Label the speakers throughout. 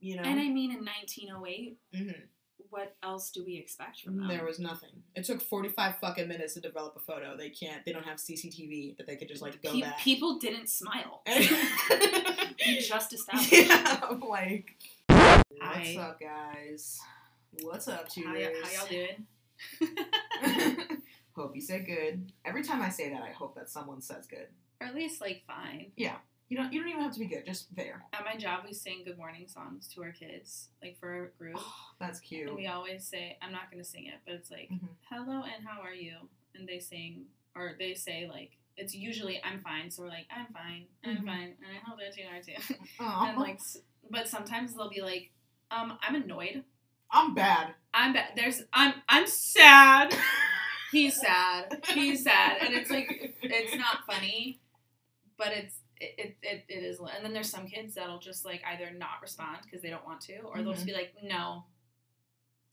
Speaker 1: you know.
Speaker 2: And I mean, in 1908,
Speaker 1: hmm
Speaker 2: what else do we expect from them?
Speaker 1: There was nothing. It took 45 fucking minutes to develop a photo. They can't, they don't have CCTV that they could just like go
Speaker 2: Pe-
Speaker 1: back.
Speaker 2: people didn't smile. we just established.
Speaker 1: yeah, like, what's up, guys? What's up,
Speaker 2: How, y- how y'all doing?
Speaker 1: hope you said good. Every time I say that, I hope that someone says good.
Speaker 2: or at least like fine.
Speaker 1: You don't. You don't even have to be good. Just there.
Speaker 2: At my job, we sing good morning songs to our kids, like for our group.
Speaker 1: That's cute.
Speaker 2: And we always say, I'm not going to sing it, but it's like,
Speaker 1: Mhm.
Speaker 2: hello and how are you? And they sing, or they say, like, it's usually, I'm fine. So we're like, I'm fine, I'm
Speaker 1: Mhm.
Speaker 2: fine, and I hope that you are too. And like, but sometimes they'll be like, um, I'm annoyed.
Speaker 1: I'm bad.
Speaker 2: I'm bad. There's, I'm, I'm sad. He's sad. He's sad. And it's like, it's not funny, but it's, it, it, it, is. And then there's some kids that'll just like either not respond because they don't want to, or they'll just be mm-hmm. like, no,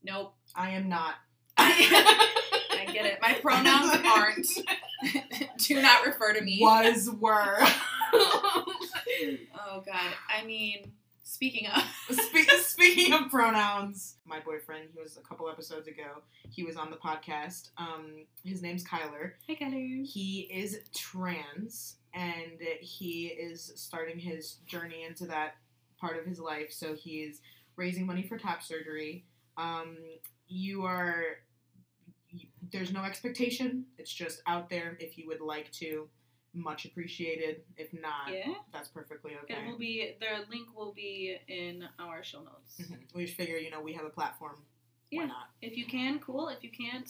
Speaker 2: nope.
Speaker 1: I am not.
Speaker 2: I get it. My pronouns aren't. Do not refer to me.
Speaker 1: Was were.
Speaker 2: Oh God. I mean, speaking of,
Speaker 1: Spe- speaking of pronouns, my boyfriend, he was a couple episodes ago. He was on the podcast. Um, his name's Kyler.
Speaker 2: hey Kyler.
Speaker 1: He is trans, and he is starting his journey into that part of his life. So he is raising money for top surgery. Um, you are. There's no expectation. It's just out there. If you would like to, much appreciated. If not,
Speaker 2: Yeah.
Speaker 1: that's perfectly okay.
Speaker 2: It will be. The link will be in our show notes.
Speaker 1: Mhm. We just figure, you know, we have a platform.
Speaker 2: Yeah.
Speaker 1: Why not?
Speaker 2: If you can, cool. If you can't,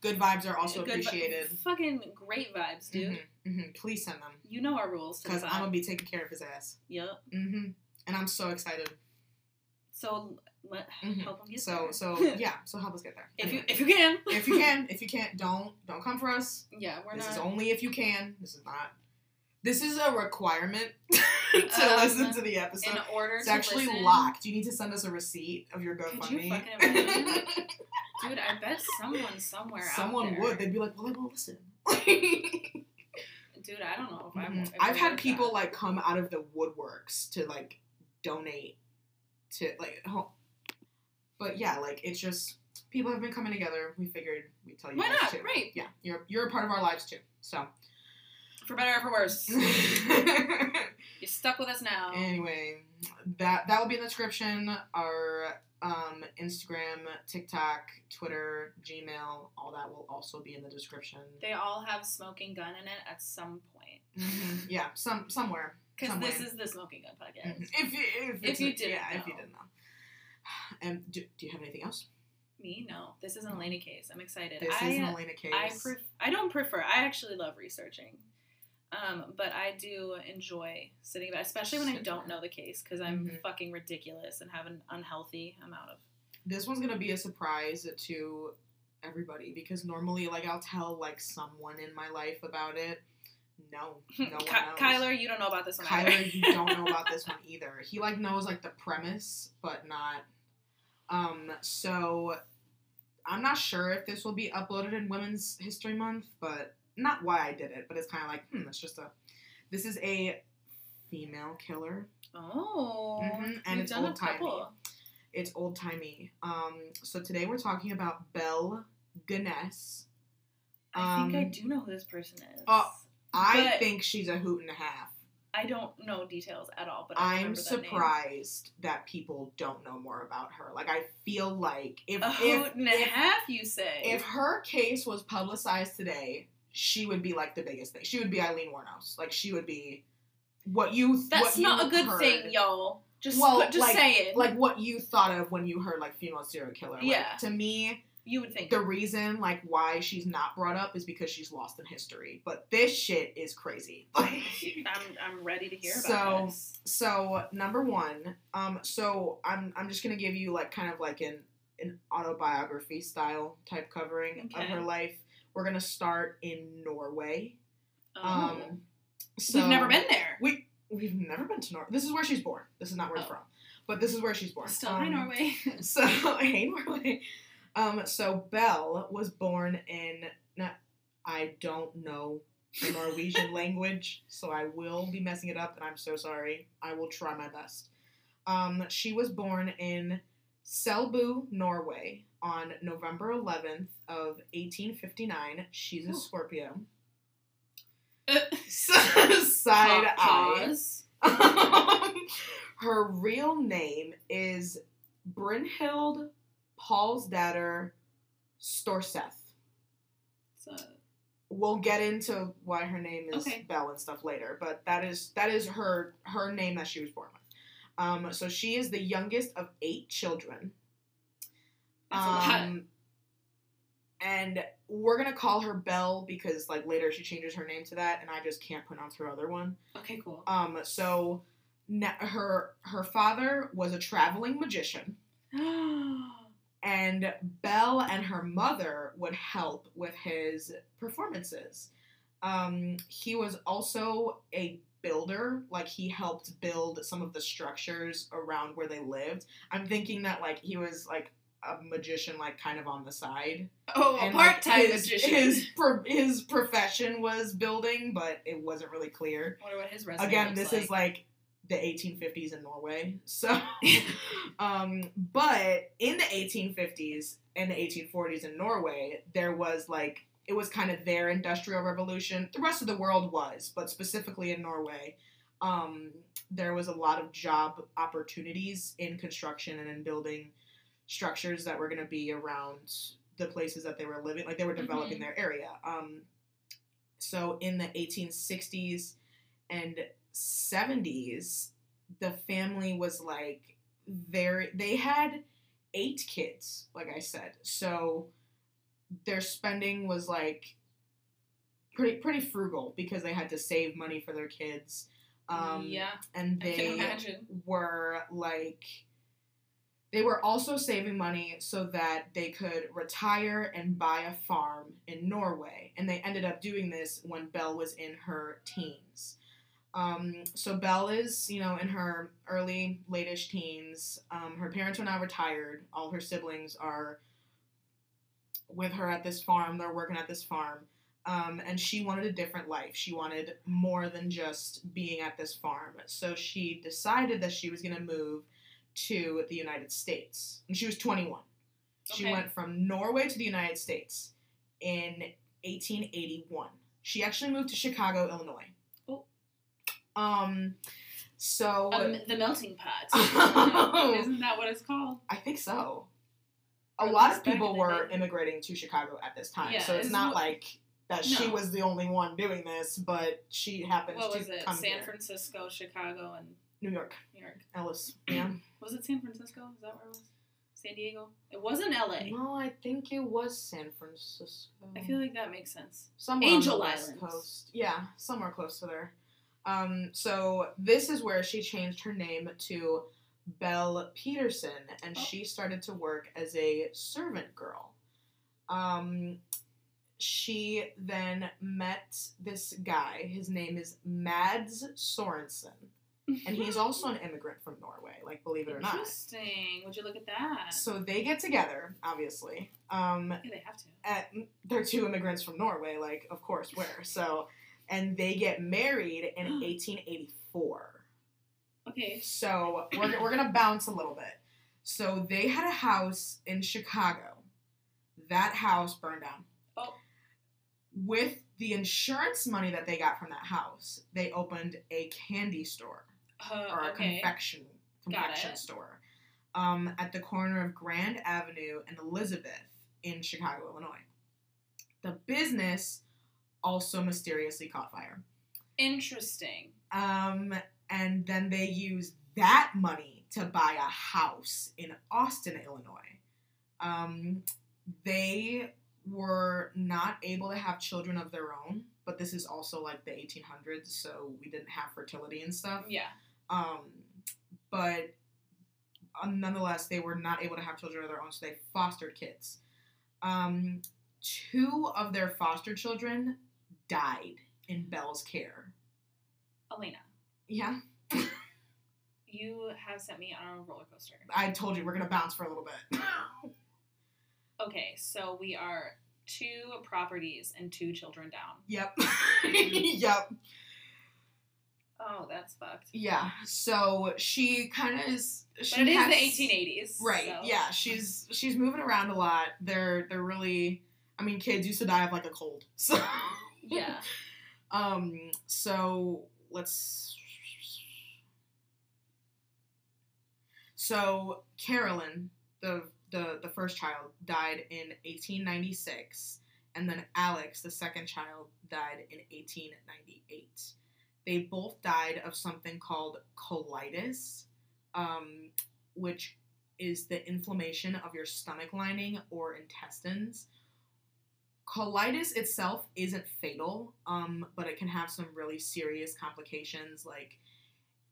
Speaker 1: Good vibes are also
Speaker 2: good vi-
Speaker 1: appreciated.
Speaker 2: fucking great vibes, dude.
Speaker 1: Mhm, mhm. Please send them
Speaker 2: You know our rules.
Speaker 1: because I'm gonna be taking care of his ass.
Speaker 2: Yep.
Speaker 1: hmm And I'm so excited.
Speaker 2: So let
Speaker 1: Mhm.
Speaker 2: help them get
Speaker 1: So
Speaker 2: there.
Speaker 1: so yeah. So help us get there.
Speaker 2: if you if you can.
Speaker 1: if you can, if you can't, don't don't come for us.
Speaker 2: Yeah, we're
Speaker 1: this
Speaker 2: not.
Speaker 1: is only if you can. This is not. This is a requirement to
Speaker 2: Um,
Speaker 1: listen to the episode.
Speaker 2: in order
Speaker 1: It's
Speaker 2: to
Speaker 1: actually
Speaker 2: listen,
Speaker 1: locked. You need to send us a receipt of your GoFundMe.
Speaker 2: you fucking imagine? Dude, I bet someone somewhere out
Speaker 1: Someone
Speaker 2: there-
Speaker 1: would. They'd be like, "Well, I won't listen."
Speaker 2: Dude, I don't know if I'm.
Speaker 1: Mhm.
Speaker 2: if
Speaker 1: I've had people
Speaker 2: that.
Speaker 1: like come out of the woodworks to like donate to like but yeah like it's just people have been coming together we figured we'd tell you
Speaker 2: Why not?
Speaker 1: too
Speaker 2: Right.
Speaker 1: yeah you're you're a part of our lives too so
Speaker 2: for better or for worse. You're stuck with us now.
Speaker 1: anyway that that will be in the description our um instagram tiktok twitter gmail all that will also be in the description
Speaker 2: They all have smoking gun in it at some point.
Speaker 1: Mhm. yeah some somewhere
Speaker 2: Because this is the smoking gun podcast.
Speaker 1: Mhm. if you if,
Speaker 2: If you didn't
Speaker 1: yeah if you didn't know and do, do you have anything else
Speaker 2: Me, no. This is an Elena case. I'm excited.
Speaker 1: This
Speaker 2: I,
Speaker 1: is an Elena case.
Speaker 2: I pref- I don't prefer. I actually love researching, um, but I do enjoy sitting back, especially when I don't know the case because I'm
Speaker 1: Mhm.
Speaker 2: fucking ridiculous and have an unhealthy amount of.
Speaker 1: this one's gonna be a surprise to everybody because normally, like, I'll tell like someone in my life about it. No, no one
Speaker 2: Ky-. Kyler, you don't know about this one. either.
Speaker 1: Kyler, you don't know about this one either. He like knows like the premise, but not. Um, so I'm not sure if this will be uploaded in Women's History Month, but not why I did it, but it's kind of like, hmm, it's just a. This is a female killer.
Speaker 2: Oh,
Speaker 1: Mhm, and it's old-timey. It's old timey. Um, so today we're talking about Belle Gunness.
Speaker 2: I think I
Speaker 1: Um,
Speaker 2: do know who this person is.
Speaker 1: oh, I
Speaker 2: But-
Speaker 1: think she's a hoot and a half.
Speaker 2: I don't know details at all, but I
Speaker 1: I'm
Speaker 2: remember that
Speaker 1: surprised that people don't know more about her. Like I feel like if
Speaker 2: A
Speaker 1: if,
Speaker 2: hoot and a
Speaker 1: if,
Speaker 2: half, you say?
Speaker 1: if her case was publicized today, she would be like the biggest thing. She would be Aileen Wuornos. Like she would be what you
Speaker 2: That's
Speaker 1: what you
Speaker 2: not a good
Speaker 1: heard-
Speaker 2: thing, y'all. Just,
Speaker 1: Well,
Speaker 2: just
Speaker 1: like-
Speaker 2: saying.
Speaker 1: Like what you thought of when you heard like female serial killer. Like,
Speaker 2: Yeah.
Speaker 1: to me,
Speaker 2: you would think.
Speaker 1: the reason like why she's not brought up is because she's lost in history. But this shit is crazy.
Speaker 2: I'm, I'm ready to hear
Speaker 1: So,
Speaker 2: about this.
Speaker 1: so number one, um, so I'm I'm just gonna give you like kind of like an an autobiography style type covering of her life. We're gonna start in Norway.
Speaker 2: Oh.
Speaker 1: Um, so
Speaker 2: We've never been there.
Speaker 1: We we've never been to Norway. This is where she's born. This is not where it's
Speaker 2: Oh.
Speaker 1: from, but this is where she's born.
Speaker 2: Still, hi
Speaker 1: Um,
Speaker 2: Norway.
Speaker 1: So hey Norway. Um, so Belle was born in. I don't know the Norwegian language, so I will be messing it up, and I'm so sorry. I will try my best. Um, she was born in Selbu, Norway, on November 11th of 1859. She's a
Speaker 2: Ooh.
Speaker 1: Scorpio.
Speaker 2: Uh,
Speaker 1: Side eye.
Speaker 2: Pause.
Speaker 1: Her real name is Brynhild Paulsdatter Storseth.
Speaker 2: So,
Speaker 1: We'll get into why her name is
Speaker 2: Okay.
Speaker 1: Belle and stuff later, but that is that is her her name that she was born with. Um, so she is the youngest of eight children.
Speaker 2: that's a lot.
Speaker 1: Um, and we're gonna call her Belle because like later she changes her name to that, and I just can't pronounce her other one.
Speaker 2: Okay, cool.
Speaker 1: Um, so na- her her father was a traveling magician, and Belle and her mother would help with his performances. Um, he was also a builder, like he helped build some of the structures around where they lived. I'm thinking that like he was like a magician, like kind of on the side.
Speaker 2: oh, a
Speaker 1: And, like,
Speaker 2: part-time
Speaker 1: his,
Speaker 2: magician.
Speaker 1: His pro- his profession was building, but it wasn't really clear.
Speaker 2: I wonder what his resume
Speaker 1: Again, this
Speaker 2: like.
Speaker 1: is like the 1850s in Norway. So, um, but in the 1850s and the 1840s in Norway, there was like it was kind of their industrial revolution. The rest of the world was, but specifically in Norway, um, there was a lot of job opportunities in construction and in building structures that were going to be around the places that they were living. Like they were developing
Speaker 2: Mhm.
Speaker 1: their area. Um, so in the 1860s and 70s, the family was like very, they had eight kids, like I said. So their spending was like pretty pretty frugal because they had to save money for their kids. Um,
Speaker 2: yeah,
Speaker 1: and they were like they were also saving money so that they could retire and buy a farm in Norway. And they ended up doing this when Belle was in her teens. Um, so Belle is, you know, in her early, latish teens. Um, her parents are now retired. All her siblings are with her at this farm. They're working at this farm. Um, and she wanted a different life. She wanted more than just being at this farm. So she decided that she was going to move to the United States. And she was 21. She went from Norway to the United States in 1881. She actually moved to Chicago, Illinois. Um, so
Speaker 2: Um, the melting pot. Isn't that what it's called?
Speaker 1: I think so. A
Speaker 2: Or
Speaker 1: lot of people were immigrating to Chicago at this time,
Speaker 2: Yeah,
Speaker 1: so it's
Speaker 2: it's
Speaker 1: not
Speaker 2: what-
Speaker 1: like that she was the only one doing this, but she happens
Speaker 2: What
Speaker 1: to
Speaker 2: was it? San
Speaker 1: here.
Speaker 2: Francisco, Chicago, and
Speaker 1: New York,
Speaker 2: New York.
Speaker 1: Ellis. Yeah.
Speaker 2: Was it San Francisco? Is that where it was? San Diego? It wasn't LA.
Speaker 1: no, I think it was San Francisco.
Speaker 2: I feel like that makes sense.
Speaker 1: somewhere
Speaker 2: Angel
Speaker 1: on the West
Speaker 2: Islands.
Speaker 1: Coast. Yeah, somewhere close to there. Um, so this is where she changed her name to Belle Peterson, and
Speaker 2: Oh.
Speaker 1: she started to work as a servant girl. Um, she then met this guy. His name is Mads Sorensen, and he's also an immigrant from Norway. Like, believe it or not.
Speaker 2: Interesting. Would you look at that?
Speaker 1: So they get together, obviously. Um,
Speaker 2: yeah, they have to.
Speaker 1: at, they're two immigrants from Norway, like of course where so, and they get married in 1884.
Speaker 2: Okay.
Speaker 1: So we're we're gonna bounce a little bit. So they had a house in Chicago. That house burned down.
Speaker 2: Oh.
Speaker 1: With the insurance money that they got from that house, they opened a candy store
Speaker 2: Uh,
Speaker 1: or a
Speaker 2: okay.
Speaker 1: confection confection store um, at the corner of Grand Avenue and Elizabeth in Chicago, Illinois. The business also mysteriously caught fire.
Speaker 2: Interesting.
Speaker 1: Um, and then they used that money to buy a house in Austin, Illinois. Um, they were not able to have children of their own, but this is also like the 1800s, so we didn't have fertility and stuff.
Speaker 2: Yeah.
Speaker 1: Um, but nonetheless, they were not able to have children of their own, so they fostered kids. Um, two of their foster children died in Belle's care.
Speaker 2: Elena,
Speaker 1: Yeah,
Speaker 2: you have sent me on a roller coaster.
Speaker 1: I told you we're gonna bounce for a little bit.
Speaker 2: Okay, so we are two properties and two children down.
Speaker 1: yep, yep.
Speaker 2: Oh, that's fucked.
Speaker 1: Yeah. So she kind of is. She
Speaker 2: But it is
Speaker 1: has-
Speaker 2: the 1880s.
Speaker 1: Right.
Speaker 2: so-
Speaker 1: Yeah. She's she's moving around a lot. They're they're really. I mean, kids used to die of like a cold. So.
Speaker 2: Yeah.
Speaker 1: Um. So let's. So Carolyn, the the the first child, died in 1896, and then Alex, the second child, died in 1898. They both died of something called colitis, um, which is the inflammation of your stomach lining or intestines. Colitis itself isn't fatal, um, but it can have some really serious complications like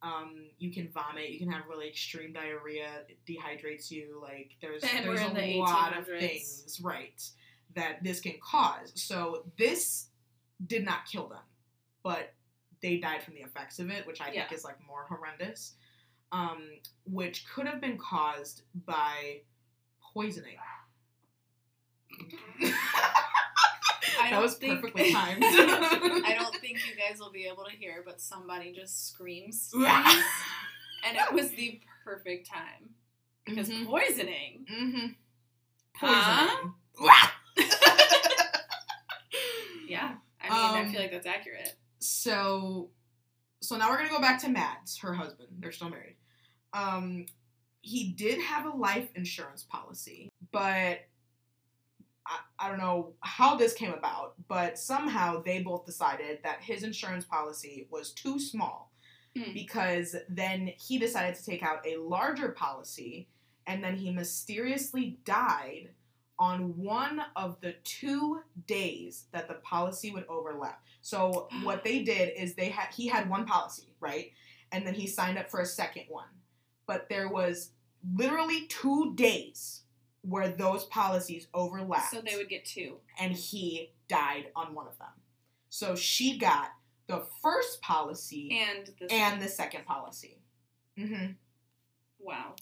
Speaker 1: um, you can vomit, you can have really extreme diarrhea, it dehydrates you. Like there's
Speaker 2: And
Speaker 1: there's a
Speaker 2: the
Speaker 1: lot of things, right, that this can cause. So this did not kill them, but they died from the effects of it, which I
Speaker 2: Yeah.
Speaker 1: think is like more horrendous. Um, which could have been caused by poisoning.
Speaker 2: I
Speaker 1: that was
Speaker 2: think-
Speaker 1: perfectly timed.
Speaker 2: I don't think you guys will be able to hear, but somebody just screams. And it was the perfect time. Because
Speaker 1: Mhm.
Speaker 2: poisoning.
Speaker 1: Mm-hmm.
Speaker 2: Huh? Yeah. I mean, I
Speaker 1: Um,
Speaker 2: feel like that's accurate.
Speaker 1: so, so now we're gonna go back to Mads, her husband. They're still married. Um, he did have a life insurance policy, but I, I don't know how this came about. But somehow they both decided that his insurance policy was too small
Speaker 2: Hmm.
Speaker 1: because then he decided to take out a larger policy, and then he mysteriously died on one of the two days that the policy would overlap. So what they did is they had he had one policy, right? And then he signed up for a second one. But there was literally two days where those policies overlapped
Speaker 2: So they would get two.
Speaker 1: and he died on one of them. So she got the first policy
Speaker 2: And the
Speaker 1: and the second policy. hmm
Speaker 2: wow.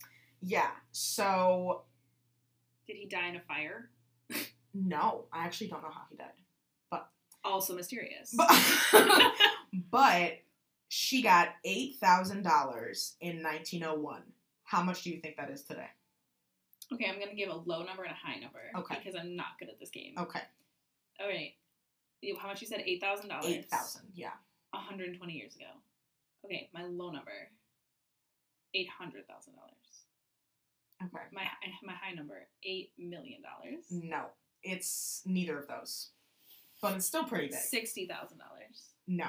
Speaker 1: Yeah. So
Speaker 2: Did he die in a fire?
Speaker 1: no, I actually don't know how he died.
Speaker 2: But also mysterious.
Speaker 1: But but she got eight thousand dollars in nineteen oh one. How much do you think that is today?
Speaker 2: Okay, I'm gonna give a low number and a high number.
Speaker 1: Okay.
Speaker 2: Because I'm not good at this game.
Speaker 1: Okay,
Speaker 2: All right. How much you said? Eight thousand dollars.
Speaker 1: eight thousand. Yeah.
Speaker 2: 120 years ago. Okay, my low number. Eight hundred thousand dollars.
Speaker 1: Okay.
Speaker 2: My my high number. Eight million dollars.
Speaker 1: No, it's neither of those, but it's still pretty big.
Speaker 2: Sixty thousand dollars.
Speaker 1: No,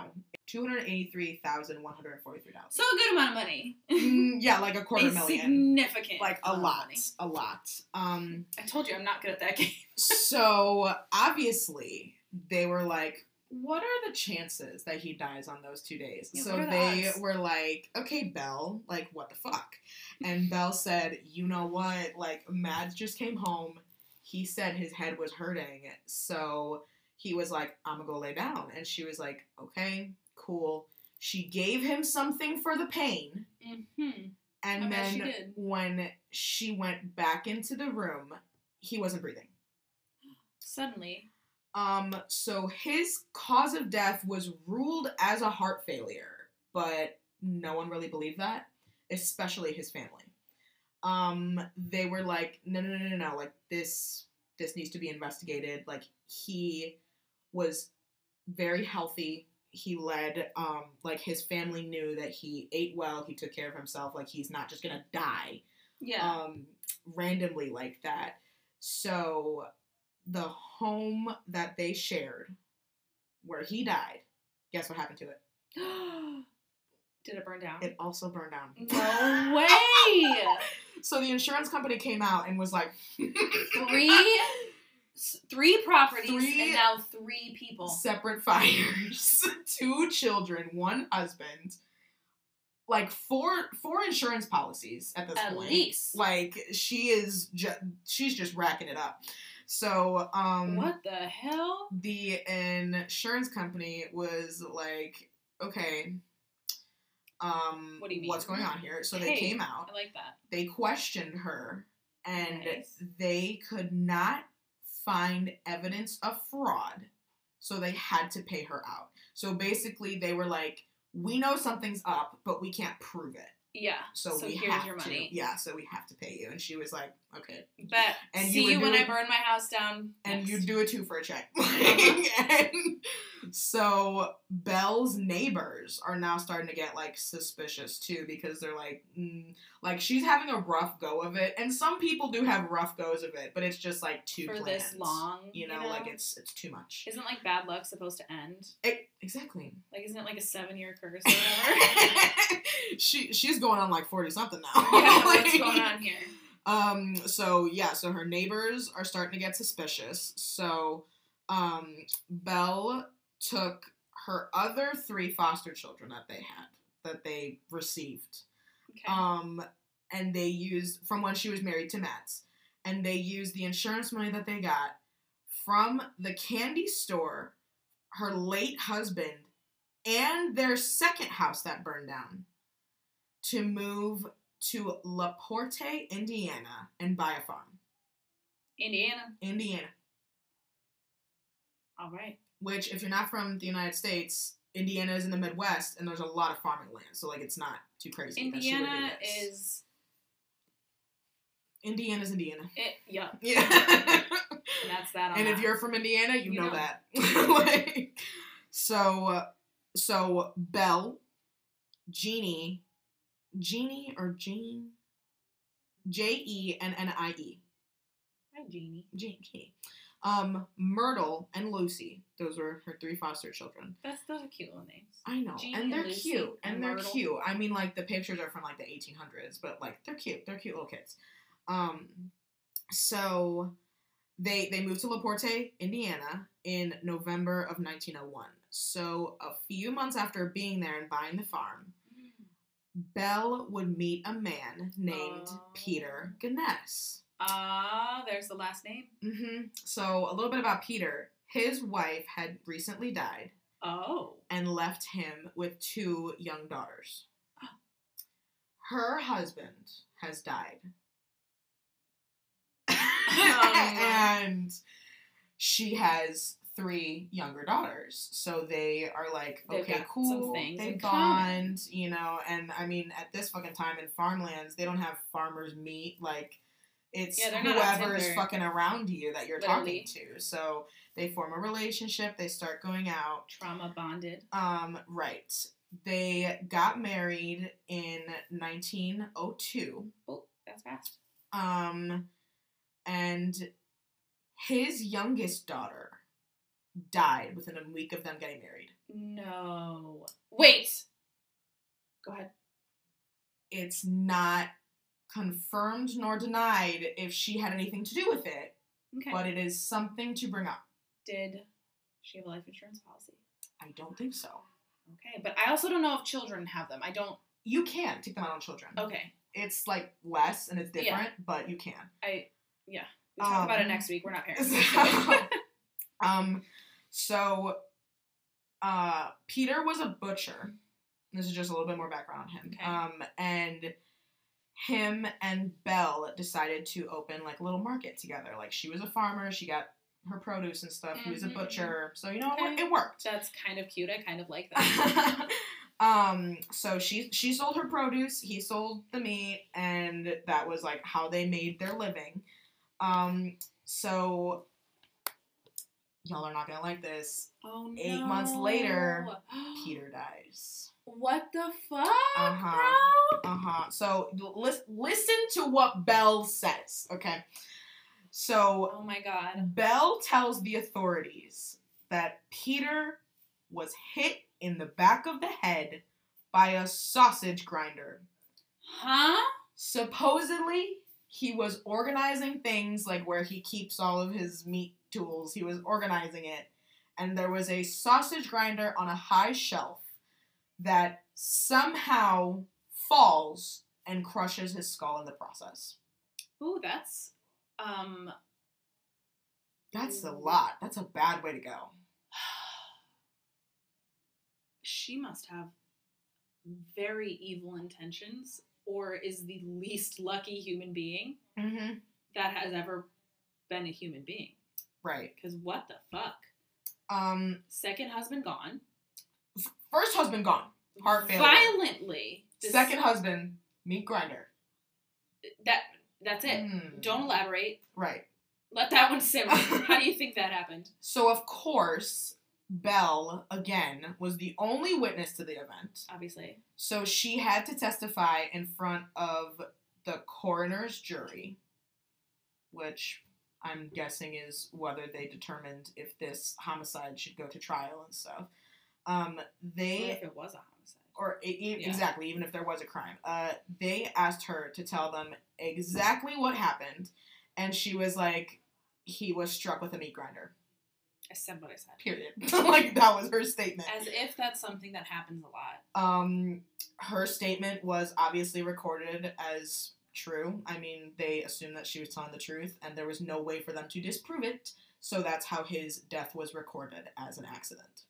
Speaker 1: two hundred eighty-three thousand one hundred forty-three dollars.
Speaker 2: So a good amount of money.
Speaker 1: Mm, yeah, like a quarter
Speaker 2: a
Speaker 1: million.
Speaker 2: significant.
Speaker 1: Like a lot, a lot. Um,
Speaker 2: I told you I'm not good at that game.
Speaker 1: so obviously they were like, "What are the chances that he dies on those two days?"
Speaker 2: Yeah,
Speaker 1: so
Speaker 2: the
Speaker 1: they were like, "Okay, Belle, like what the fuck?" And Belle said, "You know what? Like Mads just came home. He said his head was hurting, so he was like, "I'm gonna go lay down." And she was like, "Okay, cool." She gave him something for the pain.
Speaker 2: Mm-hmm.
Speaker 1: And
Speaker 2: I bet she
Speaker 1: then when she went back into the room, he wasn't breathing.
Speaker 2: Suddenly,
Speaker 1: Um, so his cause of death was ruled as a heart failure, but no one really believed that, especially his family. Um, they were like, no, no, no, no, no, like this, this needs to be investigated. Like he was very healthy. He led, um, like his family knew that he ate well. He took care of himself. Like he's not just gonna die
Speaker 2: yeah.
Speaker 1: um, randomly like that. So the home that they shared, where he died, guess what happened to it?
Speaker 2: Did it burn down?
Speaker 1: It also burned down.
Speaker 2: no way.
Speaker 1: So the insurance company came out and was like,
Speaker 2: three, three properties,
Speaker 1: Three
Speaker 2: and now three people.
Speaker 1: separate fires, two children, one husband, like four four insurance policies at this
Speaker 2: At
Speaker 1: point.
Speaker 2: least.
Speaker 1: Like she is just she's just racking it up. So um
Speaker 2: what the hell?
Speaker 1: the insurance company was like, okay, um,
Speaker 2: What do you mean?
Speaker 1: what's going on here? So they came out,
Speaker 2: I like that.
Speaker 1: they questioned her, and
Speaker 2: Nice.
Speaker 1: they could not find evidence of fraud, so they had to pay her out. So basically, they were like, we know something's up, but we can't prove it.
Speaker 2: Yeah.
Speaker 1: So,
Speaker 2: So
Speaker 1: we
Speaker 2: here's
Speaker 1: have
Speaker 2: your
Speaker 1: to.
Speaker 2: money.
Speaker 1: Yeah, so we have to pay you. And she was like, okay.
Speaker 2: But
Speaker 1: And
Speaker 2: See you,
Speaker 1: do
Speaker 2: when I burn my house down.
Speaker 1: And you do a two for a check. so Belle's neighbors are now starting to get like suspicious too because they're like, mm, like she's having a rough go of it, and some people do have rough goes of it, but it's just like too
Speaker 2: for
Speaker 1: planned,
Speaker 2: this long.
Speaker 1: You know, like it's it's too much.
Speaker 2: Isn't like bad luck supposed to end?
Speaker 1: It- exactly.
Speaker 2: Like isn't it like a seven year curse or whatever?
Speaker 1: she she's going on like forty something now.
Speaker 2: yeah, what's going on here?
Speaker 1: Um, so yeah, so her neighbors are starting to get suspicious. So, um, Belle took her other three foster children that they had, that they received,
Speaker 2: Okay.
Speaker 1: um, and they used from when she was married to Mads, and they used the insurance money that they got from the candy store, her late husband, and their second house that burned down, to move to La Porte, Indiana, and buy a farm.
Speaker 2: Indiana.
Speaker 1: Indiana,
Speaker 2: All right.
Speaker 1: which, if you're not from the United States, Indiana is in the Midwest, and there's a lot of farming land, so like it's not too crazy. that
Speaker 2: Indiana is
Speaker 1: Indiana's Indiana.
Speaker 2: it. Yeah.
Speaker 1: Yeah.
Speaker 2: And that's that.
Speaker 1: And if you're from Indiana, you,
Speaker 2: You
Speaker 1: know,
Speaker 2: know.
Speaker 1: that. like, so, so Belle, Jeannie, Jeannie or Jean, J E N N I E,
Speaker 2: Hi, Jeannie.
Speaker 1: Jean, Jeannie, um, Myrtle and Lucy. Those were her three foster children.
Speaker 2: That's those are cute little names.
Speaker 1: I know,
Speaker 2: Jeannie
Speaker 1: and they're cute, and,
Speaker 2: and
Speaker 1: they're
Speaker 2: Myrtle.
Speaker 1: cute. I mean, like the pictures are from like the 1800s, but like they're cute. They're cute little kids. Um, so they they moved to Laporte, Indiana, in November of 1901. So a few months after being there and buying the farm, Belle would meet a man named
Speaker 2: Oh.
Speaker 1: Peter Gunness.
Speaker 2: Ah, there's the last name.
Speaker 1: hmm So a little bit about Peter. His wife had recently died
Speaker 2: Oh.
Speaker 1: and left him with two young daughters. Her husband has died. and she has three younger daughters. So they are like,
Speaker 2: They've
Speaker 1: okay, cool.
Speaker 2: things
Speaker 1: They bond, you know, and I mean at this fucking time in farmlands, they don't have farmers meet like it's
Speaker 2: Yeah, they're not on
Speaker 1: whoever is fucking around you that you're
Speaker 2: Literally.
Speaker 1: talking to. So they form a relationship, they start going out.
Speaker 2: Trauma bonded.
Speaker 1: Um, right. They got married in 1902.
Speaker 2: Oh, that's fast.
Speaker 1: Um, and his youngest daughter died within a week of them getting married.
Speaker 2: No. Wait. Go ahead.
Speaker 1: It's not confirmed nor denied if she had anything to do with it,
Speaker 2: Okay.
Speaker 1: but it is something to bring up.
Speaker 2: Did she have a life insurance policy?
Speaker 1: I don't think so.
Speaker 2: Okay, but I also don't know if children have them. I don't.
Speaker 1: You can take them out on children.
Speaker 2: Okay.
Speaker 1: It's like less and it's
Speaker 2: Yeah.
Speaker 1: different, but you can.
Speaker 2: I. Yeah. We'll talk about it
Speaker 1: Um,
Speaker 2: next week. We're not parents.
Speaker 1: um, so uh, Peter was a butcher. This is just a little bit more background on him.
Speaker 2: Okay.
Speaker 1: Um, and him and Belle decided to open like a little market together. Like she was a farmer, she got her produce and stuff. He was a
Speaker 2: Mhm,
Speaker 1: butcher, so you know it
Speaker 2: Okay.
Speaker 1: it worked.
Speaker 2: That's kind of cute. I kind of like that.
Speaker 1: um, so she she sold her produce, he sold the meat, and that was like how they made their living. Um, so y'all are not gonna like this.
Speaker 2: oh no.
Speaker 1: Eight months later, Peter dies.
Speaker 2: What the fuck,
Speaker 1: Uh-huh.
Speaker 2: bro?
Speaker 1: Uh huh. So lis- listen to what Belle says. Okay. So
Speaker 2: Oh my god.
Speaker 1: Belle tells the authorities that Peter was hit in the back of the head by a sausage grinder.
Speaker 2: Huh?
Speaker 1: Supposedly, he was organizing things like where he keeps all of his meat tools. He was organizing it. And there was a sausage grinder on a high shelf that somehow falls and crushes his skull in the process.
Speaker 2: Ooh, that's um.
Speaker 1: That's a lot. That's a bad way to go.
Speaker 2: She must have very evil intentions, or is the least lucky human being
Speaker 1: Mm-hmm.
Speaker 2: that has ever been a human being.
Speaker 1: Right.
Speaker 2: Because what the fuck?
Speaker 1: Um,
Speaker 2: Second husband gone.
Speaker 1: first husband gone. Heart failure.
Speaker 2: violently.
Speaker 1: Second husband, meat grinder.
Speaker 2: That that's it.
Speaker 1: Mm.
Speaker 2: Don't elaborate.
Speaker 1: Right.
Speaker 2: Let that one simmer. How do you think that happened?
Speaker 1: So of course, Belle again was the only witness to the event.
Speaker 2: Obviously.
Speaker 1: So she had to testify in front of the coroner's jury, which I'm guessing is whether they determined if this homicide should go to trial and stuff. Um, they
Speaker 2: if it was a homicide?
Speaker 1: or e- e-
Speaker 2: Yeah.
Speaker 1: exactly even if there was a crime uh, they asked her to tell them exactly what happened and she was like he was struck with a meat grinder
Speaker 2: I said what I said.
Speaker 1: period like that was her statement
Speaker 2: As if that's something that happens a lot.
Speaker 1: um her statement was obviously recorded as true. I mean they assumed that she was telling the truth and there was no way for them to disprove it so that's how his death was recorded as an accident.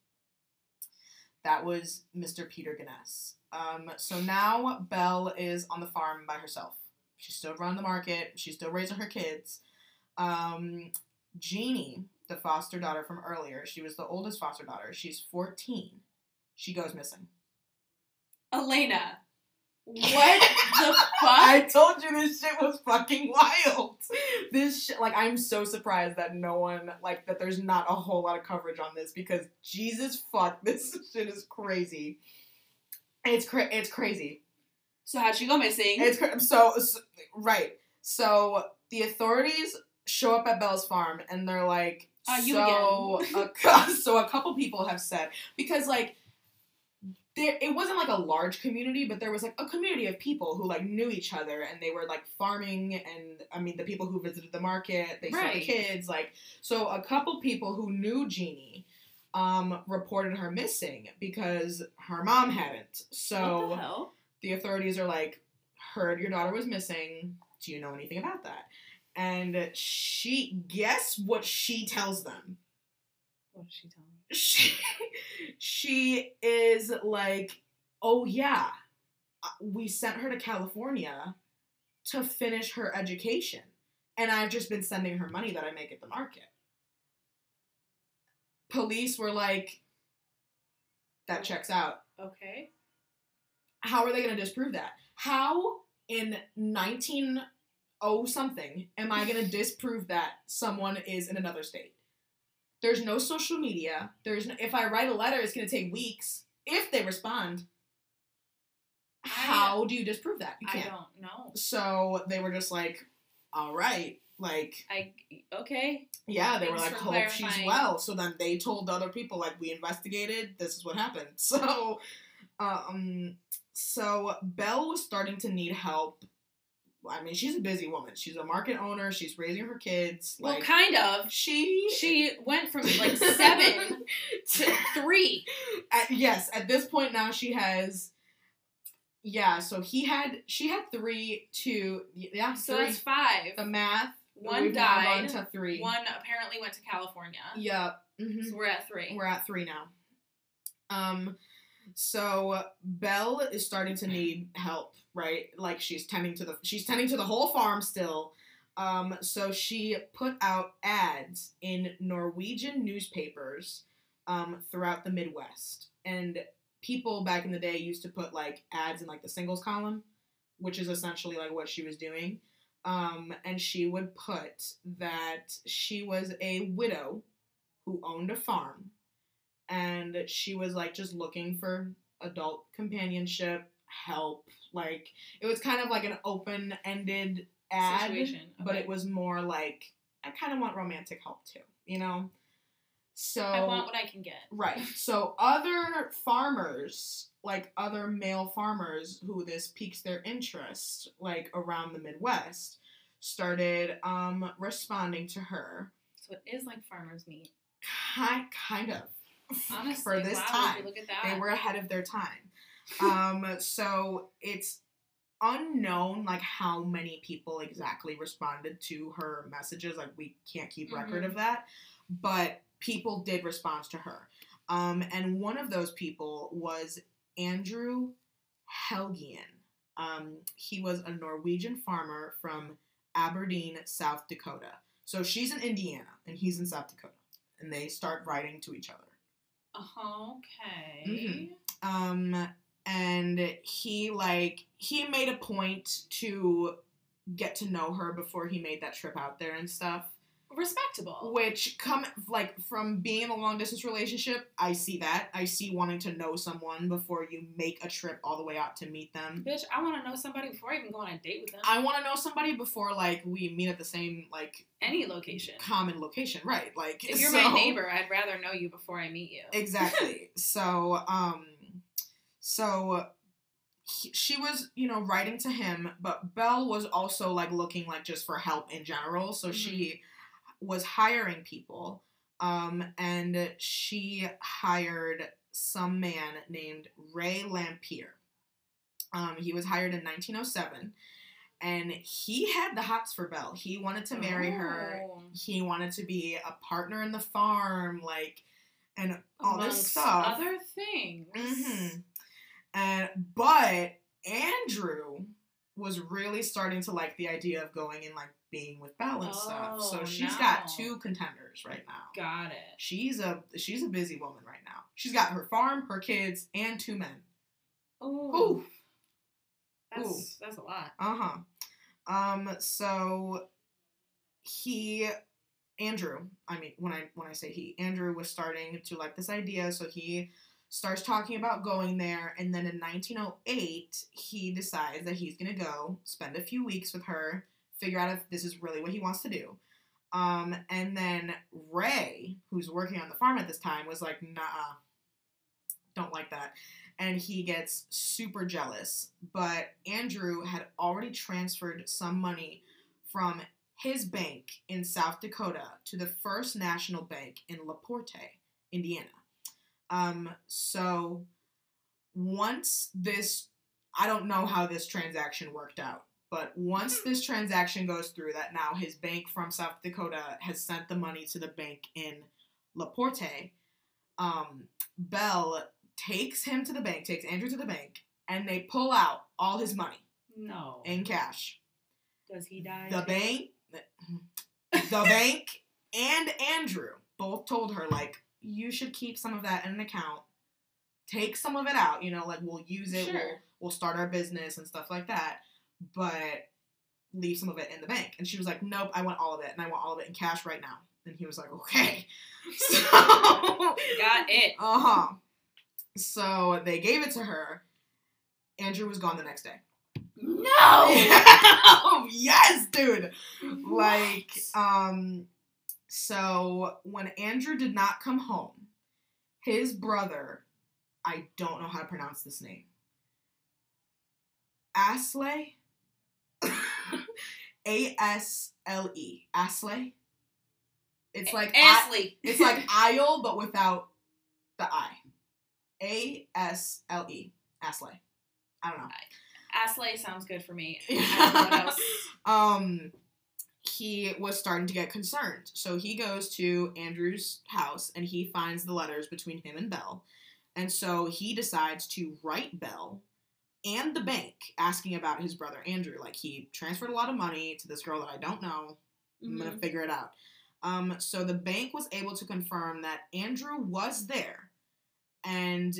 Speaker 1: That was mr peter Gunness. um so now belle is on the farm by herself. She's still running the market. She's still raising her kids. Um jeannie the foster daughter from earlier she was the oldest foster daughter. She's 14 she goes missing.
Speaker 2: Elena, what the fuck?
Speaker 1: I told you this shit was fucking wild. This shit, like, I'm so surprised that no one, like, that there's not a whole lot of coverage on this because Jesus fuck, this shit is crazy. It's cra- it's crazy.
Speaker 2: So how'd she go missing?
Speaker 1: It's cra- so, so right. So the authorities show up at Belle's farm and they're like,
Speaker 2: Uh,
Speaker 1: so a, so a couple people have said because like there it wasn't like a large community, but there was like a community of people who like knew each other and they were like farming and I mean the people who visited the market, they saw the kids, like so a couple people who knew Jeannie um reported her missing because her mom hadn't. So
Speaker 2: the
Speaker 1: the authorities are like, heard your daughter was missing. Do you know anything about that? And she, guess what she tells them?
Speaker 2: What did she tell me?
Speaker 1: She, she is like, oh yeah, uh, we sent her to California to finish her education. And I've just been sending her money that I make at the market. Police were like, that checks out
Speaker 2: Okay.
Speaker 1: how are they going to disprove that? How in 19 oh something am I going to disprove that someone is in another state? There's no social media. There's no, if I write a letter, it's going to take weeks if they respond. How do you disprove that? You
Speaker 2: I don't know.
Speaker 1: So they were just like, all right, like
Speaker 2: I okay.
Speaker 1: yeah, they were like, hope she's well. So then they told other people, like, we investigated, this is what happened. So, um, so Belle was starting to need help. I mean, she's a busy woman. She's a market owner. She's raising her kids.
Speaker 2: Well,
Speaker 1: Like,
Speaker 2: kind of.
Speaker 1: she,
Speaker 2: She went from like seven to three.
Speaker 1: at, yes, at this point now she has. Yeah, so he had, she had three, two, yeah,
Speaker 2: So
Speaker 1: three.
Speaker 2: that's five.
Speaker 1: the math.
Speaker 2: One died.
Speaker 1: gone to three.
Speaker 2: One apparently went to California.
Speaker 1: Yep. mhm.
Speaker 2: So we're at three.
Speaker 1: We're at three now. Um, so Belle is starting to need help, right? Like she's tending to the she's tending to the whole farm still. Um, so she put out ads in Norwegian newspapers um, throughout the Midwest, and people back in the day used to put like ads in like the singles column, which is essentially like what she was doing. Um, and she would put that she was a widow who owned a farm and she was like just looking for adult companionship help like it was kind of like an open-ended ad
Speaker 2: Situation,
Speaker 1: but it was more like i kind of want romantic help too you know so
Speaker 2: I want what I can get.
Speaker 1: Right. So other farmers, like other male farmers who this piques their interest, like around the Midwest, started um responding to her.
Speaker 2: So it is like farmer's meet.
Speaker 1: Kind kind of.
Speaker 2: Honestly,
Speaker 1: For this
Speaker 2: wow,
Speaker 1: time.
Speaker 2: look at that.
Speaker 1: They were ahead of their time. Um so it's unknown like how many people exactly responded to her messages. Like we can't keep record
Speaker 2: Mhm.
Speaker 1: of that. But people did respond to her. Um, and one of those people was Andrew Helgelien. Um, he was a Norwegian farmer from Aberdeen, South Dakota. So she's in Indiana and he's in South Dakota. And they start writing to each other.
Speaker 2: Okay.
Speaker 1: Mhm. Um, and he like he made a point to get to know her before he made that trip out there and stuff.
Speaker 2: Respectable.
Speaker 1: Which come like from being in a long distance relationship, I see that. I see wanting to know someone before you make a trip all the way out to meet them.
Speaker 2: Bitch, I want to know somebody before I even go on a date with them.
Speaker 1: I want to know somebody before like we meet at the same like
Speaker 2: Any location.
Speaker 1: common location, right? Like
Speaker 2: If you're
Speaker 1: so-
Speaker 2: my neighbor, I'd rather know you before I meet you.
Speaker 1: exactly. so, um, so he, she was, you know, writing to him, but Belle was also like looking like just for help in general. So she was hiring people, um, and she hired some man named Ray Lamphere. Um, he was hired in 1907, and he had the hots for Belle. He wanted to marry her
Speaker 2: Oh.
Speaker 1: he wanted to be a partner in the farm, like, and all this stuff.
Speaker 2: Other things.
Speaker 1: hmm And but Andrew was really starting to like the idea of going and like being with Belle and stuff. So
Speaker 2: Oh,
Speaker 1: she's got two contenders right now.
Speaker 2: Got it.
Speaker 1: She's a she's a busy woman right now. She's got her farm, her kids, and two men.
Speaker 2: Ooh.
Speaker 1: Ooh.
Speaker 2: That's
Speaker 1: Ooh.
Speaker 2: that's a lot.
Speaker 1: Uh huh. Um. So he, Andrew. I mean, when I when I say he, Andrew was starting to like this idea. So he starts talking about going there, and then in 1908, he decides that he's gonna go spend a few weeks with her, figure out if this is really what he wants to do. Um, and then Ray, who's working on the farm at this time, was like, "Nah, don't like that." and he gets super jealous. But Andrew had already transferred some money from his bank in South Dakota to the First National Bank in LaPorte, Indiana. Um, so once this, I don't know how this transaction worked out, but once this transaction goes through, that now his bank from South Dakota has sent the money to the bank in LaPorte, um, Belle takes him to the bank, takes Andrew to the bank, and they pull out all his money
Speaker 2: No.
Speaker 1: in cash.
Speaker 2: Does he die?
Speaker 1: The bank, the bank, and Andrew both told her like you should keep some of that in an account. Take some of it out, you know, like we'll use it, we'll,
Speaker 2: Sure.
Speaker 1: we'll start our business and stuff like that, but leave some of it in the bank. And she was like, Nope, I want all of it, and I want all of it in cash right now. And he was like, Okay. So
Speaker 2: Got it.
Speaker 1: uh huh. So they gave it to her. Andrew was gone the next day.
Speaker 2: No.
Speaker 1: yes, dude. Like,
Speaker 2: What?
Speaker 1: um, so when Andrew did not come home, his brother, I don't know how to pronounce this name, Asley, A S L E, Asley. It's like
Speaker 2: Ashley.
Speaker 1: it's like aisle, but without the I. A S L E. Asley. I don't know.
Speaker 2: Asley sounds good for me. I what else.
Speaker 1: um, he was starting to get concerned. So he goes to Andrew's house and he finds the letters between him and Belle. And so he decides to write Belle and the bank asking about his brother Andrew. Like he transferred a lot of money to this girl that I don't know. I'm gonna
Speaker 2: Mhm.
Speaker 1: figure it out. Um, so the bank was able to confirm that Andrew was there, and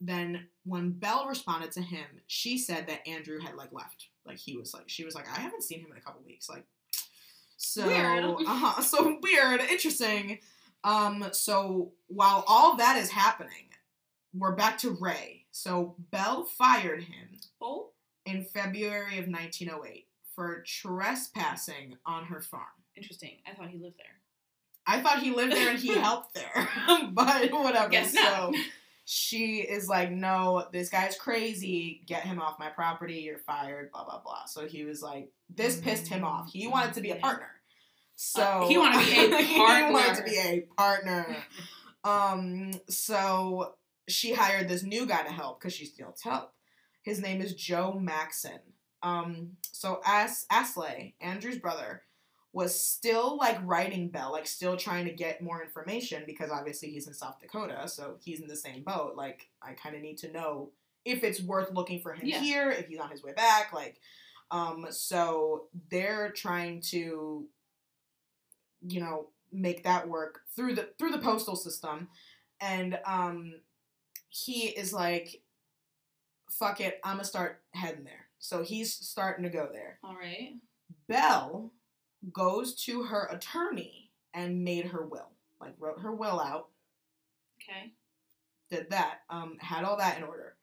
Speaker 1: then when Belle responded to him, she said that Andrew had like left. Like he was like she was like I haven't seen him in a couple weeks. Like so
Speaker 2: Weird.
Speaker 1: uh-huh, so weird, interesting. Um, so while all that is happening, we're back to Ray. So Belle fired him
Speaker 2: Oh.
Speaker 1: in February of 1908 for trespassing on her farm.
Speaker 2: Interesting. I thought he lived there.
Speaker 1: I thought he lived there and he helped there, but whatever.
Speaker 2: Guess
Speaker 1: so
Speaker 2: not.
Speaker 1: she is like, "No, this guy's crazy. Get him off my property. You're fired." Blah blah blah. So he was like, this pissed him off. He wanted to be a partner. So
Speaker 2: Uh, he wanted to be a partner.
Speaker 1: he wanted to be a partner. Um. So she hired this new guy to help because she still help. His name is Joe Maxson. Um. So As Asley, Andrew's brother, was still like writing Belle, like still trying to get more information because obviously he's in South Dakota, so he's in the same boat. Like I kind of need to know if it's worth looking for him
Speaker 2: Yeah.
Speaker 1: here, if he's on his way back, like. Um, so they're trying to, you know, make that work through the through the postal system, and um, he is like, fuck it, I'm gonna start heading there. So he's starting to go there.
Speaker 2: All right.
Speaker 1: Belle goes to her attorney and made her will, like wrote her will out,
Speaker 2: Okay.
Speaker 1: did that, um, had all that in order.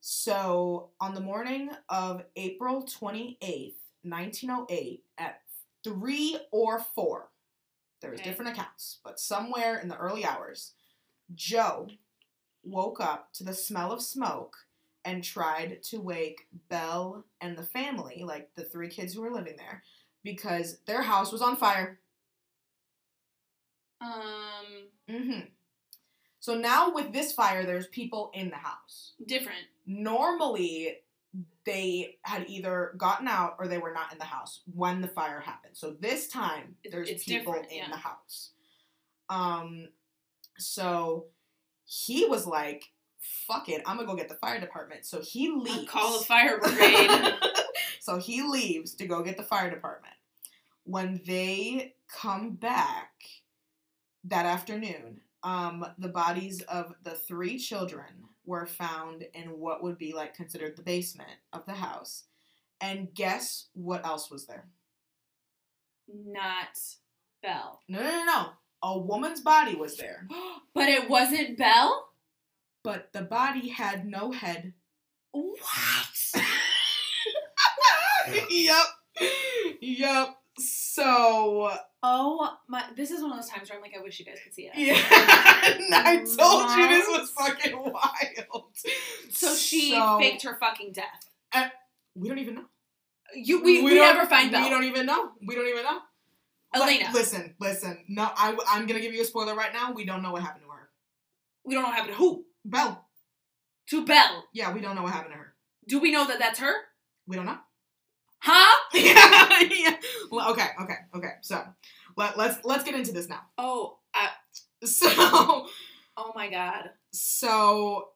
Speaker 1: So on the morning of April 28th, 1908, at 3 or 4, there was
Speaker 2: Okay.
Speaker 1: different accounts, but somewhere in the early hours, Joe woke up to the smell of smoke and tried to wake Belle and the family, like the three kids who were living there, because their house was on fire.
Speaker 2: Um,
Speaker 1: hmm So now with this fire, there's people in the house.
Speaker 2: different.
Speaker 1: Normally, they had either gotten out or they were not in the house when the fire happened. So this time, there's
Speaker 2: it's
Speaker 1: people in
Speaker 2: yeah.
Speaker 1: the house. Um, so he was like, "Fuck it, I'm gonna go get the fire department." So he leaves.
Speaker 2: Call the fire brigade.
Speaker 1: so he leaves to go get the fire department. When they come back that afternoon, um, the bodies of the three children were found in what would be like considered the basement of the house. And guess what else was there?
Speaker 2: Not Belle.
Speaker 1: No, no, no, no. A woman's body was there,
Speaker 2: but it wasn't Belle?
Speaker 1: but the body had no head.
Speaker 2: What?
Speaker 1: yep. Yep. So
Speaker 2: Oh my! This is one of those times where I'm like, I wish you guys could see it.
Speaker 1: Yeah, I told you this was fucking wild.
Speaker 2: So she
Speaker 1: So-
Speaker 2: faked her fucking death.
Speaker 1: Eh, we don't even know.
Speaker 2: You, we, we,
Speaker 1: don't-
Speaker 2: never find Belle.
Speaker 1: We don't even know. We don't even know. Like, listen, listen. No, I, I'm gonna give you a spoiler right now. We don't know what happened to her.
Speaker 2: we don't know what happened to who.
Speaker 1: Belle.
Speaker 2: To Belle.
Speaker 1: Yeah, we don't know what happened to her.
Speaker 2: Do we know that that's her?
Speaker 1: We don't know.
Speaker 2: Huh?
Speaker 1: yeah, yeah. Well, okay, okay, okay. So let, let's let's get into this now.
Speaker 2: Oh, I,
Speaker 1: So
Speaker 2: oh my god.
Speaker 1: so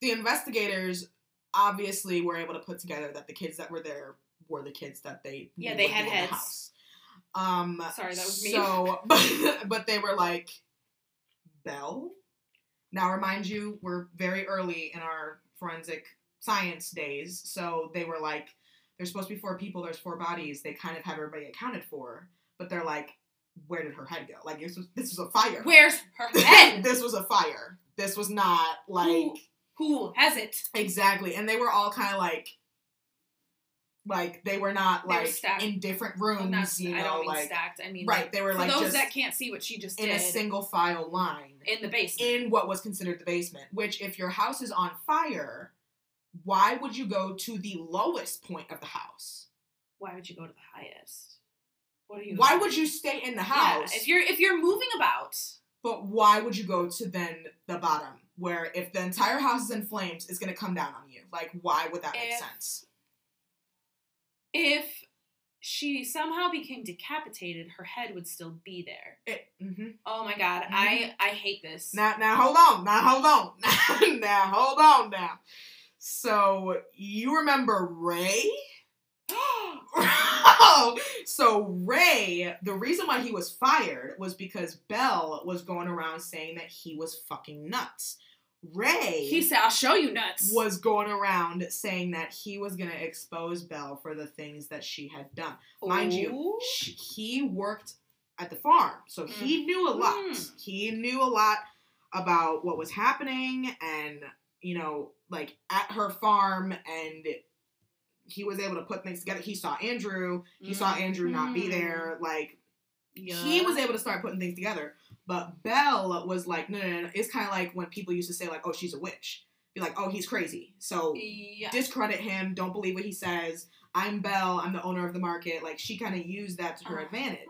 Speaker 1: the investigators obviously were able to put together that the kids that were there were the kids that they
Speaker 2: Yeah, they had
Speaker 1: the
Speaker 2: heads.
Speaker 1: house. Um,
Speaker 2: Sorry, that was me.
Speaker 1: So, but, but they were like, Belle? Now, remind you, we're very early in our forensic science days, so they were like, there's supposed to be four people, there's four bodies. They kind of have everybody accounted for, but they're like, where did her head go? Like this was this was a fire.
Speaker 2: Where's her head?
Speaker 1: this was a fire. This was not like
Speaker 2: Who, who has it?
Speaker 1: exactly, and they were all kind of like. Like they were not
Speaker 2: were
Speaker 1: like
Speaker 2: stacked.
Speaker 1: in different rooms,
Speaker 2: not,
Speaker 1: you
Speaker 2: I
Speaker 1: know,
Speaker 2: don't mean
Speaker 1: like
Speaker 2: stacked. I mean
Speaker 1: right. They were like
Speaker 2: those that can't see what she just
Speaker 1: in
Speaker 2: did
Speaker 1: a single file line
Speaker 2: in the basement.
Speaker 1: in what was considered the basement. Which, if your house is on fire, why would you go to the lowest point of the house?
Speaker 2: Why would you go to the highest? What are you?
Speaker 1: Why would you stay in the house?
Speaker 2: Yeah, if you're if you're moving about,
Speaker 1: but why would you go to then the bottom, where if the entire house is in flames, it's gonna come down on you? Like, why would that make
Speaker 2: If-
Speaker 1: sense?
Speaker 2: If she somehow became decapitated, her head would still be there.
Speaker 1: It, hmm
Speaker 2: Oh my god, I I hate this.
Speaker 1: Now, now hold on. Now hold on. now hold on. Now, so you remember Ray? oh, so Ray, the reason why he was fired was because Belle was going around saying that he was fucking nuts. Ray
Speaker 2: he said, "I'll show you nuts."
Speaker 1: was going around saying that he was going to expose Belle for the things that she had done. Mind you,
Speaker 2: Ooh.
Speaker 1: sh- he worked at the farm, so he knew a lot.
Speaker 2: Mm.
Speaker 1: He knew a lot about what was happening, and you know, like at her farm, and he was able to put things together. He saw Andrew. He saw Andrew not be
Speaker 2: Mhm.
Speaker 1: there. Like
Speaker 2: Yeah.
Speaker 1: he was able to start putting things together. But Belle was like, no, no, no. no. It's kind of like when people used to say like, oh, she's a witch. Be like, oh, he's crazy. So
Speaker 2: Yeah.
Speaker 1: discredit him. Don't believe what he says. I'm Belle. I'm the owner of the market. Like she kind of used that to her
Speaker 2: Uh-huh.
Speaker 1: advantage.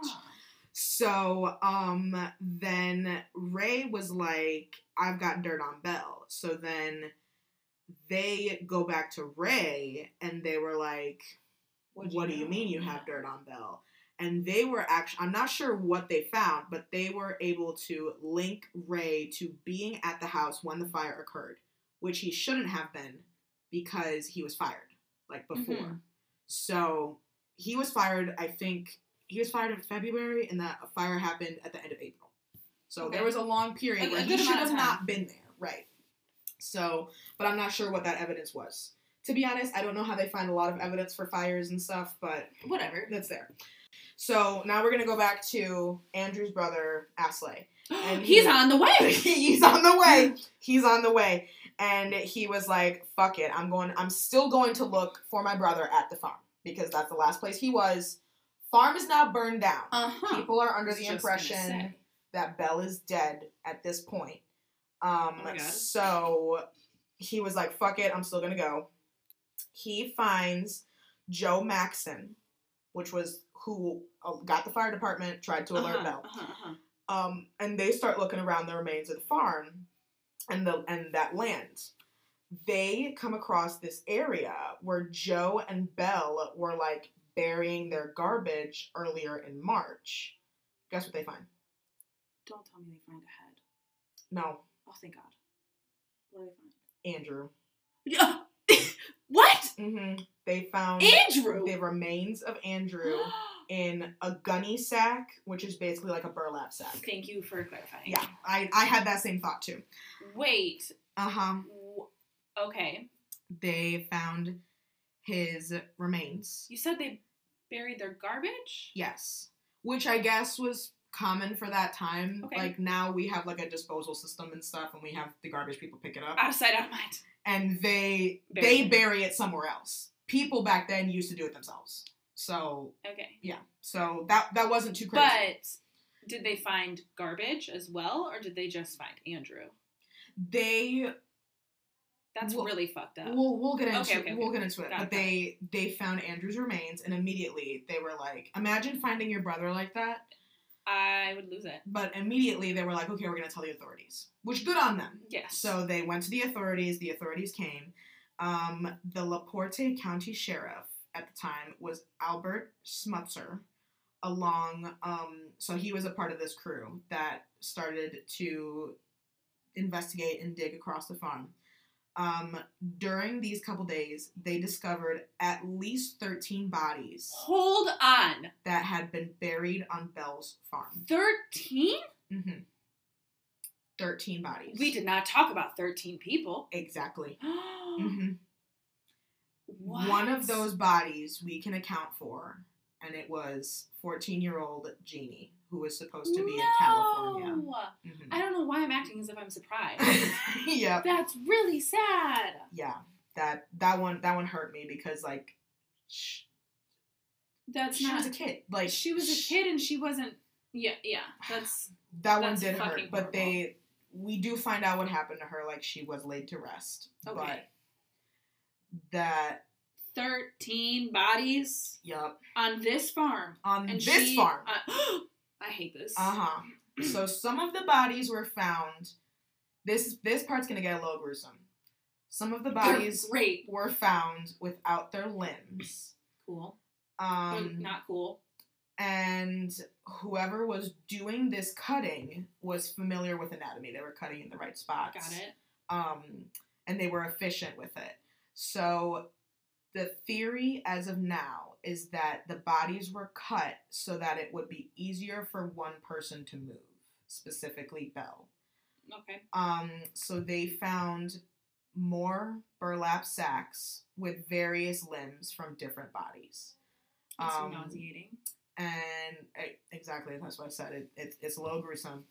Speaker 1: So um then Ray was like, I've got dirt on Belle. So then they go back to Ray and they were like,
Speaker 2: What'd
Speaker 1: What do you mean you have dirt on Belle? And they were actually I'm not sure what they found, but they were able to link Ray to being at the house when the fire occurred, which he shouldn't have been because he was fired like before.
Speaker 2: Mhm.
Speaker 1: So he was fired, I think he was fired in February, and that fire happened at the end of April. So
Speaker 2: Okay.
Speaker 1: there was a long period
Speaker 2: A-
Speaker 1: where he should have not been there, right? So, but I'm not sure what that evidence was. To be honest, I don't know how they find a lot of evidence for fires and stuff, but
Speaker 2: Whatever.
Speaker 1: that's there. So now we're gonna go back to Andrew's brother Asle. And
Speaker 2: He's
Speaker 1: he-
Speaker 2: on the way.
Speaker 1: He's on the way. He's on the way. And he was like, fuck it. I'm going I'm still going to look for my brother at the farm because that's the last place he was. Farm is now burned down.
Speaker 2: Uh huh.
Speaker 1: People are under the impression that Belle is dead at this point. Um,
Speaker 2: Oh
Speaker 1: so he was like, fuck it, I'm still gonna go. He finds Joe Maxson, which was who got the fire department, tried to alert
Speaker 2: uh-huh,
Speaker 1: Belle.
Speaker 2: Uh-huh, uh-huh.
Speaker 1: Um, and they start looking around the remains of the farm and the and that land. They come across this area where Joe and Belle were like burying their garbage earlier in March. Guess what they find?
Speaker 2: Don't tell me they find a head.
Speaker 1: No,
Speaker 2: Oh, thank God. What do they find? Andrew. what?
Speaker 1: hmm They found
Speaker 2: Andrew.
Speaker 1: the remains of Andrew in a gunny sack, which is basically like a burlap sack.
Speaker 2: Thank you for clarifying.
Speaker 1: Yeah, I, I had that same thought too.
Speaker 2: Wait.
Speaker 1: Uh huh.
Speaker 2: Okay.
Speaker 1: They found his remains.
Speaker 2: You said they buried their garbage?
Speaker 1: Yes. Which I guess was common for that time.
Speaker 2: Okay.
Speaker 1: Like now we have like a disposal system and stuff and we have the garbage people pick it up.
Speaker 2: Out of sight, out of mind.
Speaker 1: And they
Speaker 2: Bury
Speaker 1: they
Speaker 2: it.
Speaker 1: bury it somewhere else. People back then used to do it themselves. So
Speaker 2: Okay.
Speaker 1: yeah. So that that wasn't too crazy.
Speaker 2: But did they find garbage as well, or did they just find Andrew?
Speaker 1: they
Speaker 2: That's
Speaker 1: Well-
Speaker 2: really fucked up.
Speaker 1: We'll we'll get into
Speaker 2: Okay, okay,
Speaker 1: we'll
Speaker 2: okay.
Speaker 1: get into it.
Speaker 2: Got
Speaker 1: but
Speaker 2: it,
Speaker 1: they they found Andrew's remains and immediately they were like, imagine finding your brother like that.
Speaker 2: I would lose it.
Speaker 1: But immediately they were like, okay, we're gonna tell the authorities. Which good on them.
Speaker 2: Yes.
Speaker 1: So they went to the authorities. The authorities came. Um, the LaPorte County Sheriff at the time was Albert Smutzer. Along, um, so he was a part of this crew that started to investigate and dig across the farm. Um, during these couple days, they discovered at least 13 bodies
Speaker 2: Hold on.
Speaker 1: that had been buried on Belle's farm.
Speaker 2: 13?
Speaker 1: hmm 13 bodies.
Speaker 2: We did not talk about 13 people.
Speaker 1: Exactly.
Speaker 2: what?
Speaker 1: One of those bodies we can account for, and it was 14 year old Jeannie, who was supposed to be in California.
Speaker 2: No!
Speaker 1: Mhm.
Speaker 2: I don't know why I'm acting as if I'm surprised.
Speaker 1: yep.
Speaker 2: That's really sad.
Speaker 1: Yeah. That that one that one hurt me because like sh-
Speaker 2: That's
Speaker 1: she
Speaker 2: not.
Speaker 1: was a kid. Like
Speaker 2: she was a kid and she wasn't. Yeah, yeah. That's
Speaker 1: That one
Speaker 2: That's
Speaker 1: did hurt,
Speaker 2: fucking
Speaker 1: but they we do find out what happened to her. Like she was laid to rest.
Speaker 2: Okay.
Speaker 1: But that
Speaker 2: 13 bodies
Speaker 1: yup
Speaker 2: on this farm.
Speaker 1: on
Speaker 2: And
Speaker 1: this
Speaker 2: she,
Speaker 1: farm.
Speaker 2: uh, I hate this.
Speaker 1: Uh huh. so some of the bodies were found. This this part's gonna get a little gruesome. Some of the bodies were found without their limbs.
Speaker 2: Cool.
Speaker 1: Um,
Speaker 2: not cool.
Speaker 1: and whoever was doing this cutting was familiar with anatomy. They were cutting in the right spots.
Speaker 2: Got it.
Speaker 1: Um, and they were efficient with it. So the theory as of now is that the bodies were cut so that it would be easier for one person to move, specifically Belle.
Speaker 2: Okay.
Speaker 1: Um, so they found more burlap sacks with various limbs from different bodies.
Speaker 2: It's
Speaker 1: Um,
Speaker 2: nauseating.
Speaker 1: and eh, exactly that's what I said. It, it, it's a little gruesome.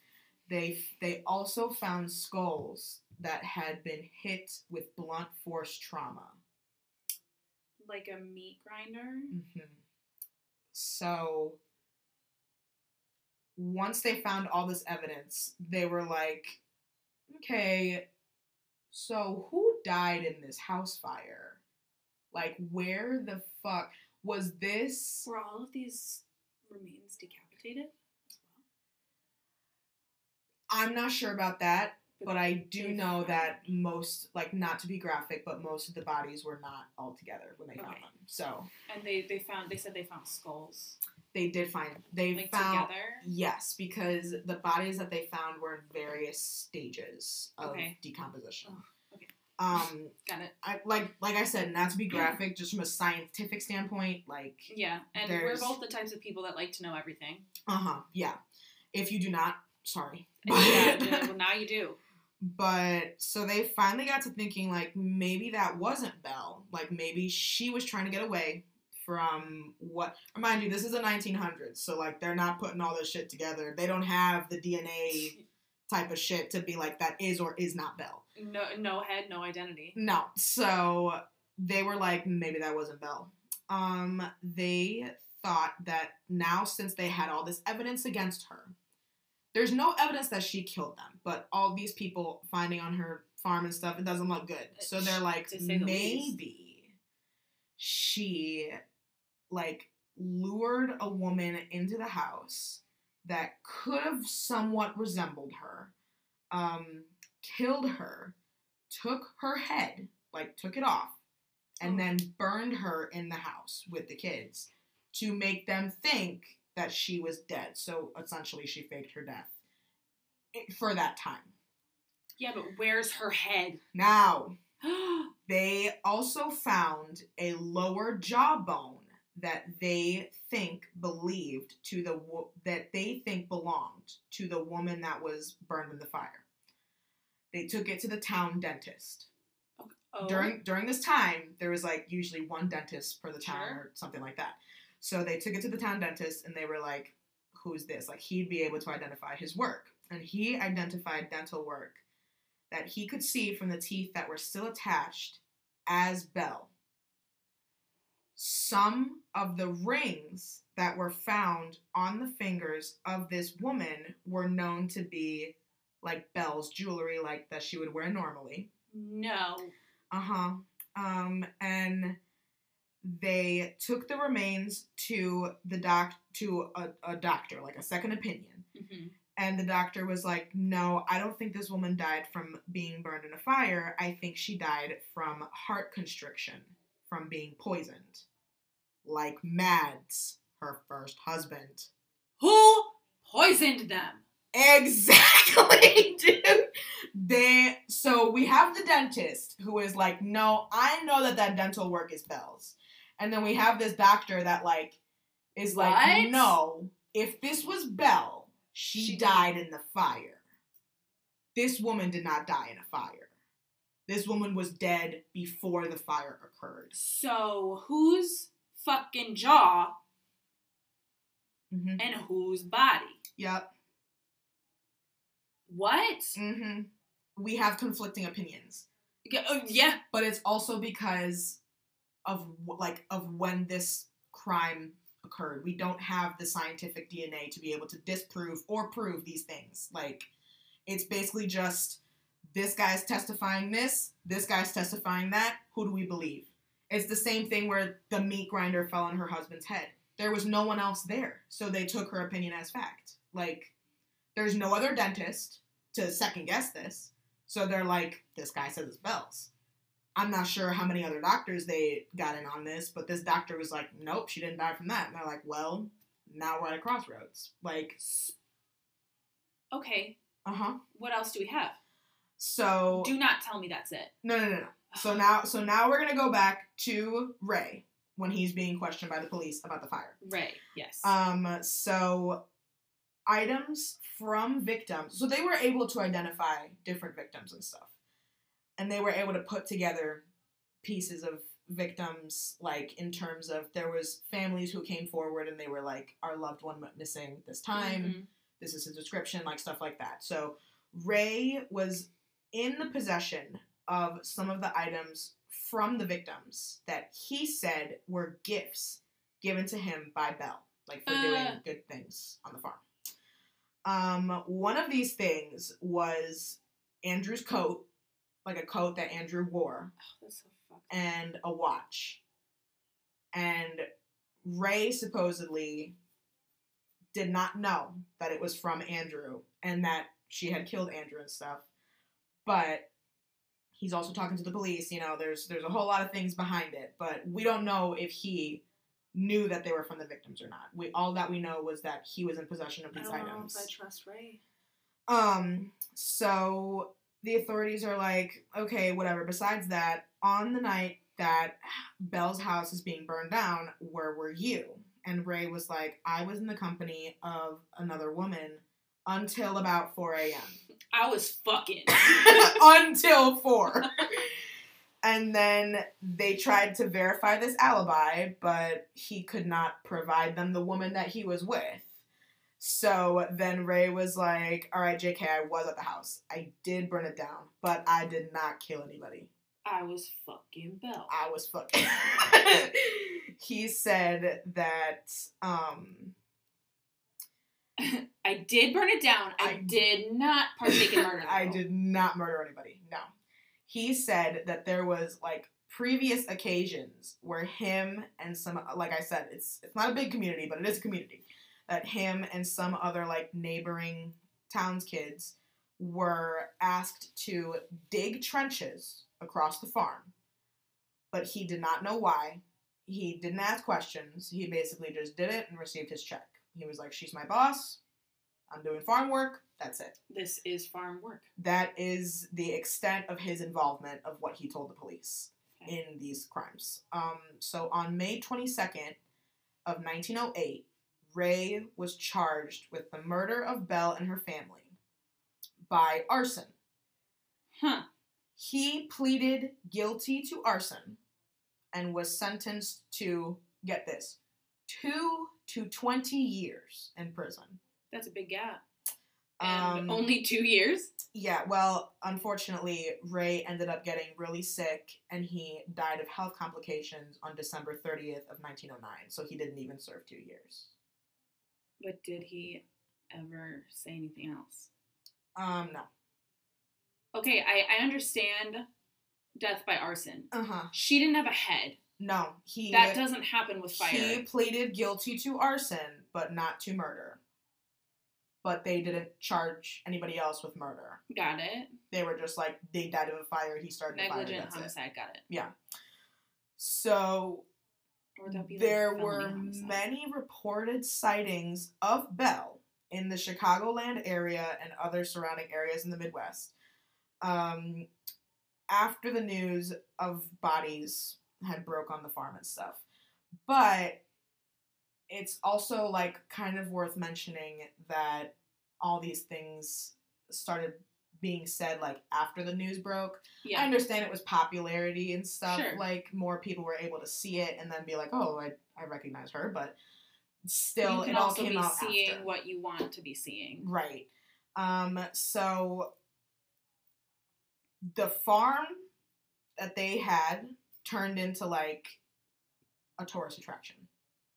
Speaker 1: They they also found skulls that had been hit with blunt force trauma.
Speaker 2: Like a meat grinder.
Speaker 1: hmm So once they found all this evidence, they were like, okay, so who died in this house fire? Like, where the fuck was this?
Speaker 2: Were all of these remains decapitated as well?
Speaker 1: I'm not sure about that, but I do know that most, like, not to be graphic, but most of the bodies were not all together when they found
Speaker 2: Okay.
Speaker 1: them. So
Speaker 2: And they they found they said they found skulls
Speaker 1: they did find they
Speaker 2: like
Speaker 1: found
Speaker 2: together.
Speaker 1: yes because the bodies that they found were in various stages of
Speaker 2: Okay.
Speaker 1: decomposition.
Speaker 2: Oh, okay.
Speaker 1: Um,
Speaker 2: Got it.
Speaker 1: I like like I said, not to be graphic, just from a scientific standpoint, like
Speaker 2: Yeah, and
Speaker 1: There's-
Speaker 2: we're both the types of people that like to know everything.
Speaker 1: uh huh, yeah. If you do not, sorry.
Speaker 2: yeah, yeah, well now you do.
Speaker 1: But so they finally got to thinking like maybe that wasn't Belle. Like maybe she was trying to get away from what remind you this is the 1900s so like they're not putting all this shit together they don't have the dna type of shit to be like that is or is not belle
Speaker 2: No, no head, no identity.
Speaker 1: no so they were like maybe that wasn't belle um they thought that now since they had all this evidence against her there's no evidence that she killed them but all these people finding on her farm and stuff it doesn't look good so they're like
Speaker 2: the
Speaker 1: maybe she like lured a woman into the house that could have somewhat resembled her um killed her took her head like took it off and
Speaker 2: Oh.
Speaker 1: then burned her in the house with the kids to make them think that she was dead so essentially she faked her death eh, for that time
Speaker 2: Yeah, but where's her head?
Speaker 1: now they also found a lower jawbone that they think believed to the wo- that they think belonged to the woman that was burned in the fire. They took it to the town dentist.
Speaker 2: oh.
Speaker 1: During during this time, there was like usually one dentist per the town
Speaker 2: Sure.
Speaker 1: or something like that. So they took it to the town dentist and they were like, "Who's this?" Like he'd be able to identify his work, and he identified dental work that he could see from the teeth that were still attached as Belle. Some of the rings that were found on the fingers of this woman were known to be like Belle's jewelry, like that she would wear normally.
Speaker 2: no.
Speaker 1: Uh huh. Um, and they took the remains to the doc to a, a doctor, like a second opinion.
Speaker 2: hmm
Speaker 1: And the doctor was like, "No, I don't think this woman died from being burned in a fire. I think she died from heart constriction, from being poisoned, like Mads, her first husband."
Speaker 2: Who poisoned them?
Speaker 1: Exactly, dude. They so we have the dentist who is like, no, I know that that dental work is Belle's, and then we have this doctor that like is like,
Speaker 2: What?
Speaker 1: no, if this was Belle, she,
Speaker 2: She
Speaker 1: died in the fire. This woman did not die in a fire. This woman was dead before the fire occurred.
Speaker 2: So whose fucking jaw
Speaker 1: hmm
Speaker 2: and whose body?
Speaker 1: Yep.
Speaker 2: What?
Speaker 1: hmm We have conflicting opinions.
Speaker 2: Yeah, oh, yeah.
Speaker 1: but it's also because of like of when this crime occurred. We don't have the scientific DNA to be able to disprove or prove these things. Like it's basically just this guy's testifying this, this guy's testifying that. Who do we believe? It's the same thing where the meat grinder fell on her husband's head. There was no one else there, so they took her opinion as fact. Like there's no other dentist to second guess this. So they're like, this guy says it's Belle's. I'm not sure how many other doctors they got in on this, but this doctor was like, nope, she didn't die from that. And they're like, well, now we're at a crossroads. Like,
Speaker 2: Okay.
Speaker 1: uh huh.
Speaker 2: What else do we have?
Speaker 1: So
Speaker 2: Do not tell me that's it.
Speaker 1: no, no, no, no. So now, so now we're gonna go back to Ray when he's being questioned by the police about the fire.
Speaker 2: Ray. Yes.
Speaker 1: Um, so items from victims. So they were able to identify different victims and stuff. And they were able to put together pieces of victims like in terms of there was families who came forward and they were like our loved one went missing this time
Speaker 2: Mhm.
Speaker 1: this is a description, like stuff like that. So Ray was in the possession of some of the items from the victims that he said were gifts given to him by Belle, like for doing
Speaker 2: Uh.
Speaker 1: good things on the farm. Um, one of these things was Andrew's coat, like a coat that Andrew wore,
Speaker 2: Oh, that's so
Speaker 1: and a watch. And Ray supposedly did not know that it was from Andrew and that she had killed Andrew and stuff. But he's also talking to the police, you know, there's there's a whole lot of things behind it, but we don't know if he knew that they were from the victims or not. We all that we know was that he was in possession of
Speaker 2: I
Speaker 1: these
Speaker 2: don't know
Speaker 1: items.
Speaker 2: if I trust Ray.
Speaker 1: Um, so the authorities are like, okay, whatever. Besides that, on the night that Belle's house is being burned down, where were you? And Ray was like, I was in the company of another woman until about 4 a.m.
Speaker 2: I was fucking.
Speaker 1: until four. and then they tried to verify this alibi, but he could not provide them the woman that he was with. So then Ray was like, All right, JK, I was at the house. I did burn it down, but I did not kill anybody.
Speaker 2: I was fucking Belle.
Speaker 1: I was fucking. he said that um,
Speaker 2: I did burn it down. I,
Speaker 1: I-
Speaker 2: did not partake in murder.
Speaker 1: I did not murder anybody. No. He said that there was like previous occasions where him and some like I said, it's it's not a big community, but it is a community. That him and some other like neighboring towns kids were asked to dig trenches across the farm. But he did not know why. He didn't ask questions. He basically just did it and received his check. He was like, She's my boss. I'm doing farm work. That's it
Speaker 2: This is farm work.
Speaker 1: that is the extent of his involvement of what he told the police
Speaker 2: Okay.
Speaker 1: in these crimes. Um, so on May 22nd of 1908, Ray was charged with the murder of Belle and her family by arson.
Speaker 2: Huh.
Speaker 1: He pleaded guilty to arson and was sentenced to, get this, two to 20 years in prison.
Speaker 2: That's a big gap. And
Speaker 1: Um,
Speaker 2: only two years.
Speaker 1: Yeah, well, unfortunately, Ray ended up getting really sick and he died of health complications on December 30th of 1909. So he didn't even serve 2 years.
Speaker 2: But did he ever say anything else?
Speaker 1: Um no.
Speaker 2: Okay, I, I understand death by arson.
Speaker 1: Uh-huh.
Speaker 2: She didn't have a head.
Speaker 1: No, he
Speaker 2: That doesn't happen with fire.
Speaker 1: he pleaded guilty to arson but not to murder. But they didn't charge anybody else with murder.
Speaker 2: Got it.
Speaker 1: They were just like they died of a fire, he started the fire.
Speaker 2: Negligent
Speaker 1: it.
Speaker 2: homicide. Got it. Yeah.
Speaker 1: So
Speaker 2: Or would that be like
Speaker 1: there were many reported sightings of Belle in the Chicagoland area and other surrounding areas in the Midwest. Um, after the news of bodies had broke on the farm and stuff, but it's also like kind of worth mentioning that all these things started being said like after the news broke. I understand it was popularity and stuff.
Speaker 2: Sure.
Speaker 1: Like more people were able to see it and then be like, "Oh, I, I recognize her," but still,
Speaker 2: you can
Speaker 1: it all
Speaker 2: also
Speaker 1: came
Speaker 2: be
Speaker 1: out
Speaker 2: seeing
Speaker 1: after.
Speaker 2: what you want to be seeing.
Speaker 1: Right. Um. So the farm that they had turned into like a tourist attraction.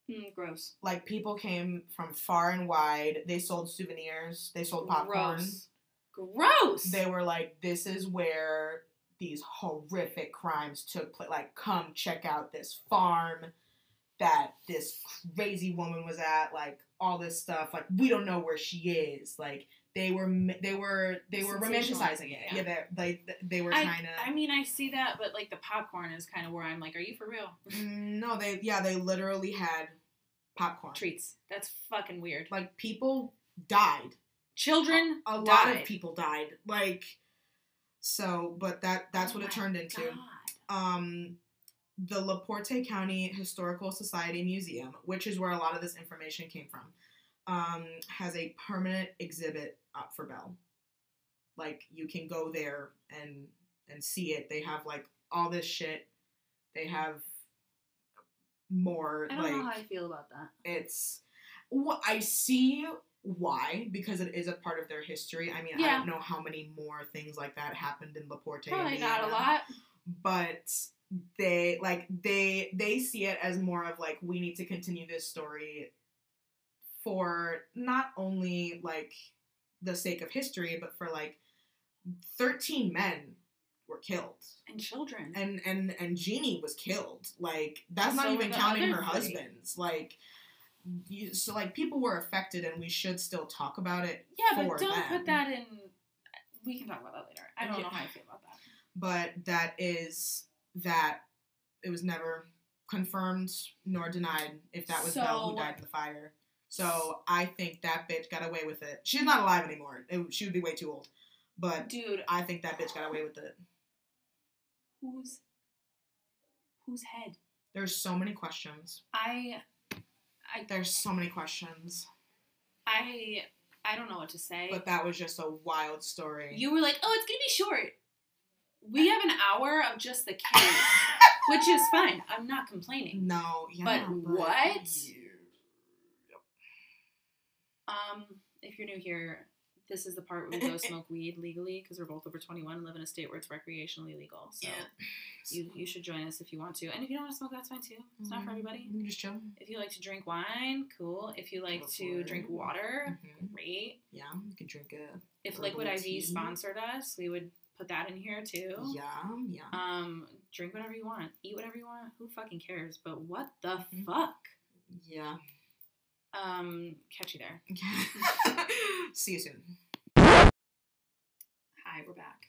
Speaker 2: Mm, gross.
Speaker 1: Like people came from far and wide. They sold souvenirs. They sold popcorn.
Speaker 2: Gross. Gross.
Speaker 1: they were like, this is where these horrific crimes took place. Like, come check out this farm that this crazy woman was at. Like, all this stuff. Like, we don't know where she is. Like, they were they were they were romanticizing
Speaker 2: it, yeah.
Speaker 1: Yeah, they they they were trying to.
Speaker 2: I mean, I see that, but like the popcorn is kind of where I'm like, are you for real?
Speaker 1: Mm, no, they yeah they literally had popcorn.
Speaker 2: Treats. That's fucking weird.
Speaker 1: Like people died.
Speaker 2: Children.
Speaker 1: A lot
Speaker 2: died.
Speaker 1: of people died. Like, so, but that that's
Speaker 2: Oh
Speaker 1: what it turned into.
Speaker 2: God.
Speaker 1: um, the LaPorte County Historical Society Museum, which is where a lot of this information came from, um, has a permanent exhibit up for Belle. Like you can go there and and see it. They have like all this shit. They have more
Speaker 2: I don't
Speaker 1: like
Speaker 2: know how I feel about that.
Speaker 1: it's. Well, I see why because it is a part of their history. I mean, I don't know how many more things like that happened in LaPorte.
Speaker 2: Probably not a lot.
Speaker 1: but they like they they see it as more of like we need to continue this story for not only like the sake of history but for like 13 men were killed
Speaker 2: And children.
Speaker 1: and and and Jeannie was killed like that's
Speaker 2: So
Speaker 1: not even counting her husbands like so like people were affected and we should still talk about it
Speaker 2: yeah, but don't
Speaker 1: them.
Speaker 2: put that in. We can talk about that later. I don't
Speaker 1: Yeah.
Speaker 2: know how I feel about that.
Speaker 1: but that is that it was never confirmed nor denied if that was Belle who died in the fire. So I think that bitch got away with it. She's not alive anymore. It, she would be way too old. But
Speaker 2: Dude,
Speaker 1: I think that bitch got away with it.
Speaker 2: whose whose head?
Speaker 1: There's so many questions.
Speaker 2: I I
Speaker 1: There's so many questions.
Speaker 2: I I don't know what to say.
Speaker 1: But that was just a wild story.
Speaker 2: you were like, oh, it's gonna be short. We have an hour of just the case, which is fine. I'm not complaining.
Speaker 1: no, yeah,
Speaker 2: But what?
Speaker 1: Yeah.
Speaker 2: Um, if you're new here, this is the part where we go smoke weed legally because we're both over 21 and live in a state where it's recreationally legal. So you you should join us if you want to. And if you don't want to smoke, that's fine too. It's not for everybody.
Speaker 1: You can just chill.
Speaker 2: If you like to drink wine, cool. If you like to drink water,
Speaker 1: Mhm.
Speaker 2: great.
Speaker 1: Yeah, you can drink a.
Speaker 2: If Liquid IV
Speaker 1: tea.
Speaker 2: sponsored us, we would put that in here too.
Speaker 1: Yeah, yeah.
Speaker 2: Um, drink whatever you want, eat whatever you want. Who fucking cares? But what the
Speaker 1: Mhm.
Speaker 2: fuck?
Speaker 1: Yeah.
Speaker 2: Um, catch you there.
Speaker 1: See you soon.
Speaker 2: Hi, we're back.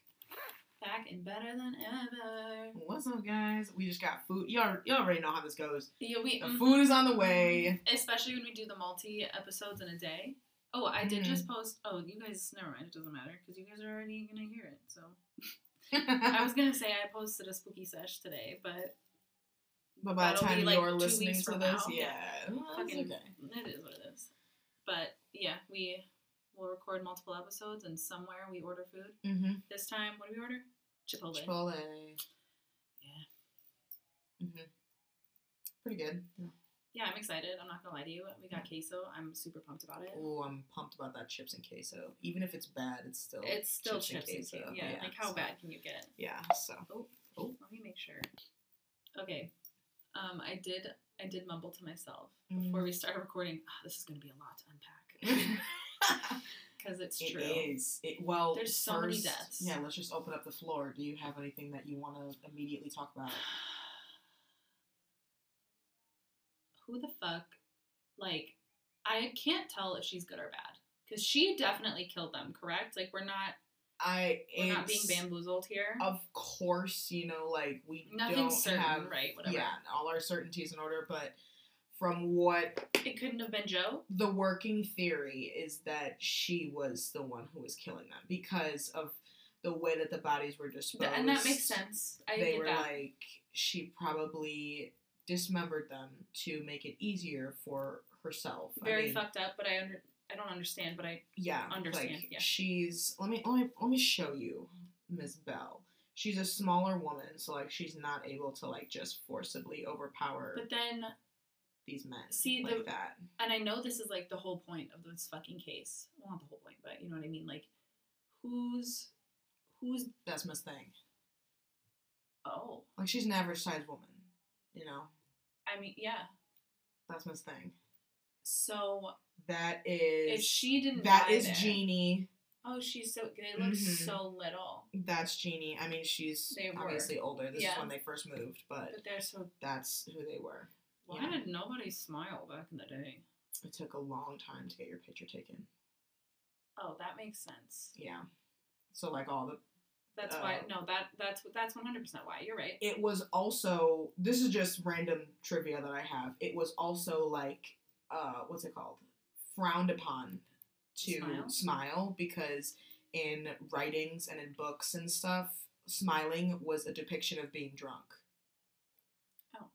Speaker 2: Back and better than ever.
Speaker 1: What's up, guys? We just got food. You all you already know how this goes.
Speaker 2: Yeah, we.
Speaker 1: The
Speaker 2: mm,
Speaker 1: food is on the way.
Speaker 2: Especially when we do the multi episodes in a day. Oh, I did
Speaker 1: Mhm.
Speaker 2: just post. Oh, you guys, never mind. It doesn't matter because you guys are already gonna hear it. So I was gonna say I posted a spooky sesh today, but
Speaker 1: but by the time you're
Speaker 2: two
Speaker 1: listening to this,
Speaker 2: now.
Speaker 1: yeah, well,
Speaker 2: fucking,
Speaker 1: okay.
Speaker 2: It is what it is. But yeah, we will record multiple episodes, and somewhere we order food.
Speaker 1: Mm-hmm.
Speaker 2: This time, what do we order? Chipotle.
Speaker 1: Chipotle.
Speaker 2: Yeah.
Speaker 1: Mm-hmm. Pretty good.
Speaker 2: Yeah, yeah. I'm excited. I'm not gonna lie to you. We got queso. I'm super pumped about it.
Speaker 1: Oh, I'm pumped about that chips and queso. Even if it's bad, it's still
Speaker 2: It's still
Speaker 1: chips and
Speaker 2: chips and
Speaker 1: queso.
Speaker 2: queso. Yeah, like how
Speaker 1: so-
Speaker 2: bad can you get?
Speaker 1: Yeah. So.
Speaker 2: Oh,
Speaker 1: Oh.
Speaker 2: let me make sure. Okay, um, I did. I did mumble to myself
Speaker 1: Mm.
Speaker 2: before we started recording. "Ah, this is gonna be a lot to unpack because it's true.
Speaker 1: is. It well.
Speaker 2: There's so many deaths.
Speaker 1: Yeah. Let's just open up the floor. Do you have anything that you want to immediately talk about?
Speaker 2: Who the fuck? Like, I can't tell if she's good or bad because she definitely killed them. Correct? Like, we're not.
Speaker 1: I.
Speaker 2: We're not being bamboozled here.
Speaker 1: Of course, you know, like we
Speaker 2: Nothing's
Speaker 1: don't
Speaker 2: certain,
Speaker 1: have
Speaker 2: right? Whatever.
Speaker 1: yeah all our certainties in order, but from what
Speaker 2: It couldn't have been Joe.
Speaker 1: the working theory is that she was the one who was killing them because of the way that the bodies were disposed.
Speaker 2: And that makes sense. I
Speaker 1: they were
Speaker 2: that.
Speaker 1: like she probably dismembered them to make it easier for herself. I
Speaker 2: Very
Speaker 1: mean,
Speaker 2: fucked up, but I under I don't understand, but I
Speaker 1: yeah,
Speaker 2: understand,
Speaker 1: Like
Speaker 2: yeah.
Speaker 1: she's let me let me let me show you Miss Belle. She's a smaller woman, so like she's not able to like just forcibly overpower
Speaker 2: but then
Speaker 1: these men
Speaker 2: See,
Speaker 1: like
Speaker 2: the-
Speaker 1: that.
Speaker 2: and I know this is like the whole point of this fucking case. Well not the whole point, but you know what I mean? Like who's who's
Speaker 1: That's Miss Thing.
Speaker 2: oh.
Speaker 1: Like she's an average sized woman, you know.
Speaker 2: I mean yeah.
Speaker 1: That's Miss Thing.
Speaker 2: So
Speaker 1: That is
Speaker 2: if she didn't
Speaker 1: That is
Speaker 2: there-
Speaker 1: Jeannie.
Speaker 2: Oh, she's so they look
Speaker 1: Mhm.
Speaker 2: so little.
Speaker 1: That's Jeannie. I mean, she's obviously older. This
Speaker 2: Yeah.
Speaker 1: is when they first moved, but
Speaker 2: But they're so
Speaker 1: that's who they were.
Speaker 2: why
Speaker 1: Yeah.
Speaker 2: did nobody smile back in the day?
Speaker 1: It took a long time to get your picture taken.
Speaker 2: Oh, that makes sense.
Speaker 1: Yeah. So like all the
Speaker 2: That's why
Speaker 1: Uh,
Speaker 2: no, that that's that's one hundred percent why. You're right.
Speaker 1: it was also this is just random trivia that I have. It was also like uh what's it called? Frowned upon to
Speaker 2: Smile?
Speaker 1: smile, because in writings and in books and stuff, smiling was a depiction of being drunk.
Speaker 2: Oh.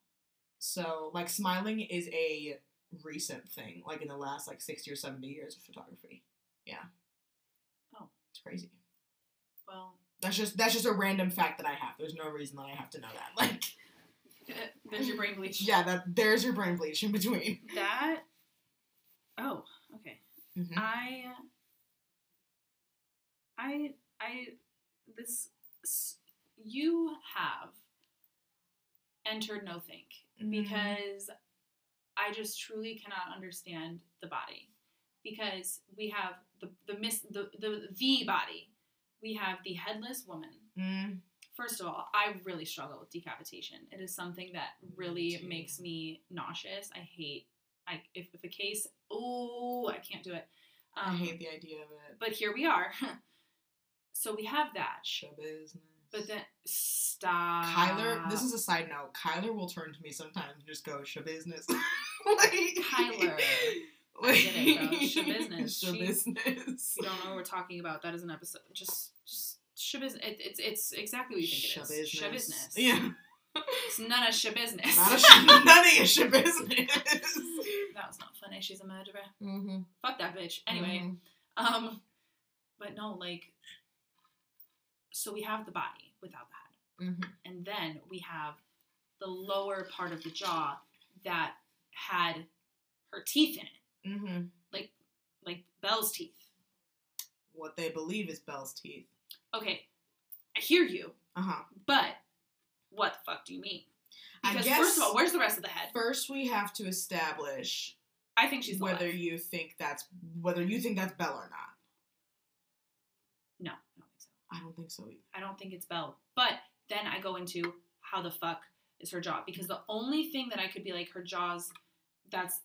Speaker 1: So like smiling is a recent thing, like in the last like sixty or seventy years of photography. Yeah.
Speaker 2: Oh.
Speaker 1: It's crazy.
Speaker 2: Well,
Speaker 1: That's just that's just a random fact that I have. There's no reason that I have to know that. Like
Speaker 2: there's your brain bleach.
Speaker 1: Yeah, that there's your brain bleach in between.
Speaker 2: That. Oh, okay.
Speaker 1: Mhm.
Speaker 2: I. I I this you have entered no think
Speaker 1: Mm-hmm.
Speaker 2: because I just truly cannot understand the body because we have the the miss the the the body we have the headless woman
Speaker 1: Mm.
Speaker 2: First of all, I really struggle with decapitation. It is something that really makes me nauseous. I hate. I if, if a case. Oh, I can't do it. Um,
Speaker 1: I hate the idea of it.
Speaker 2: But here we are. so we have that.
Speaker 1: Show business.
Speaker 2: But then stop.
Speaker 1: Kyler, this is a side note. Kyler will turn to me sometimes and just go, show business. like,
Speaker 2: Kyler. I get it, bro. Show business.
Speaker 1: Show business.
Speaker 2: You don't know what we're talking about, that is an episode. Just just shabiz. It, it's it's exactly what you think
Speaker 1: Show
Speaker 2: it is.
Speaker 1: business.
Speaker 2: Shabusiness.
Speaker 1: Yeah.
Speaker 2: It's none of shabusiness.
Speaker 1: Not a sh- none of your show business.
Speaker 2: That was not funny. She's a murderer.
Speaker 1: mm-hmm.
Speaker 2: Fuck that bitch. Anyway, Um, but no, like, so we have the body without the head,
Speaker 1: Mm-hmm.
Speaker 2: and then we have the lower part of the jaw that had her teeth in it,
Speaker 1: Mm-hmm.
Speaker 2: like like Belle's teeth.
Speaker 1: What they believe is Belle's teeth.
Speaker 2: Okay, I hear you,
Speaker 1: Uh huh.
Speaker 2: but what the fuck do you mean? Because first of all, where's the rest of the head?
Speaker 1: first we have to establish
Speaker 2: I think she's
Speaker 1: whether
Speaker 2: alive.
Speaker 1: you think that's whether you think that's Belle or not.
Speaker 2: No, I don't think so.
Speaker 1: I don't think so either.
Speaker 2: I don't think it's Belle. But then I go into how the fuck is her jaw because the only thing that I could be like her jaws that's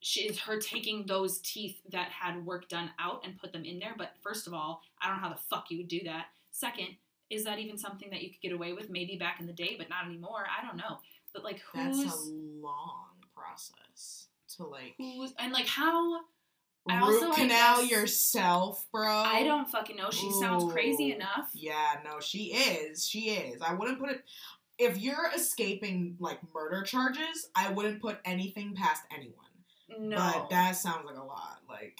Speaker 2: she is her taking those teeth that had work done out and put them in there. But first of all, I don't know how the fuck you would do that. Second, is that even something that you could get away with maybe back in the day, but not anymore? I don't know. But like who's
Speaker 1: That's a long process to like
Speaker 2: who's and like how I also,
Speaker 1: root
Speaker 2: I
Speaker 1: canal
Speaker 2: guess-
Speaker 1: yourself, bro.
Speaker 2: I don't fucking know. She sounds crazy enough.
Speaker 1: Yeah, no, she is. She is. I wouldn't put it. If you're escaping like murder charges, I wouldn't put anything past anyone.
Speaker 2: No.
Speaker 1: But that sounds like a lot. Like,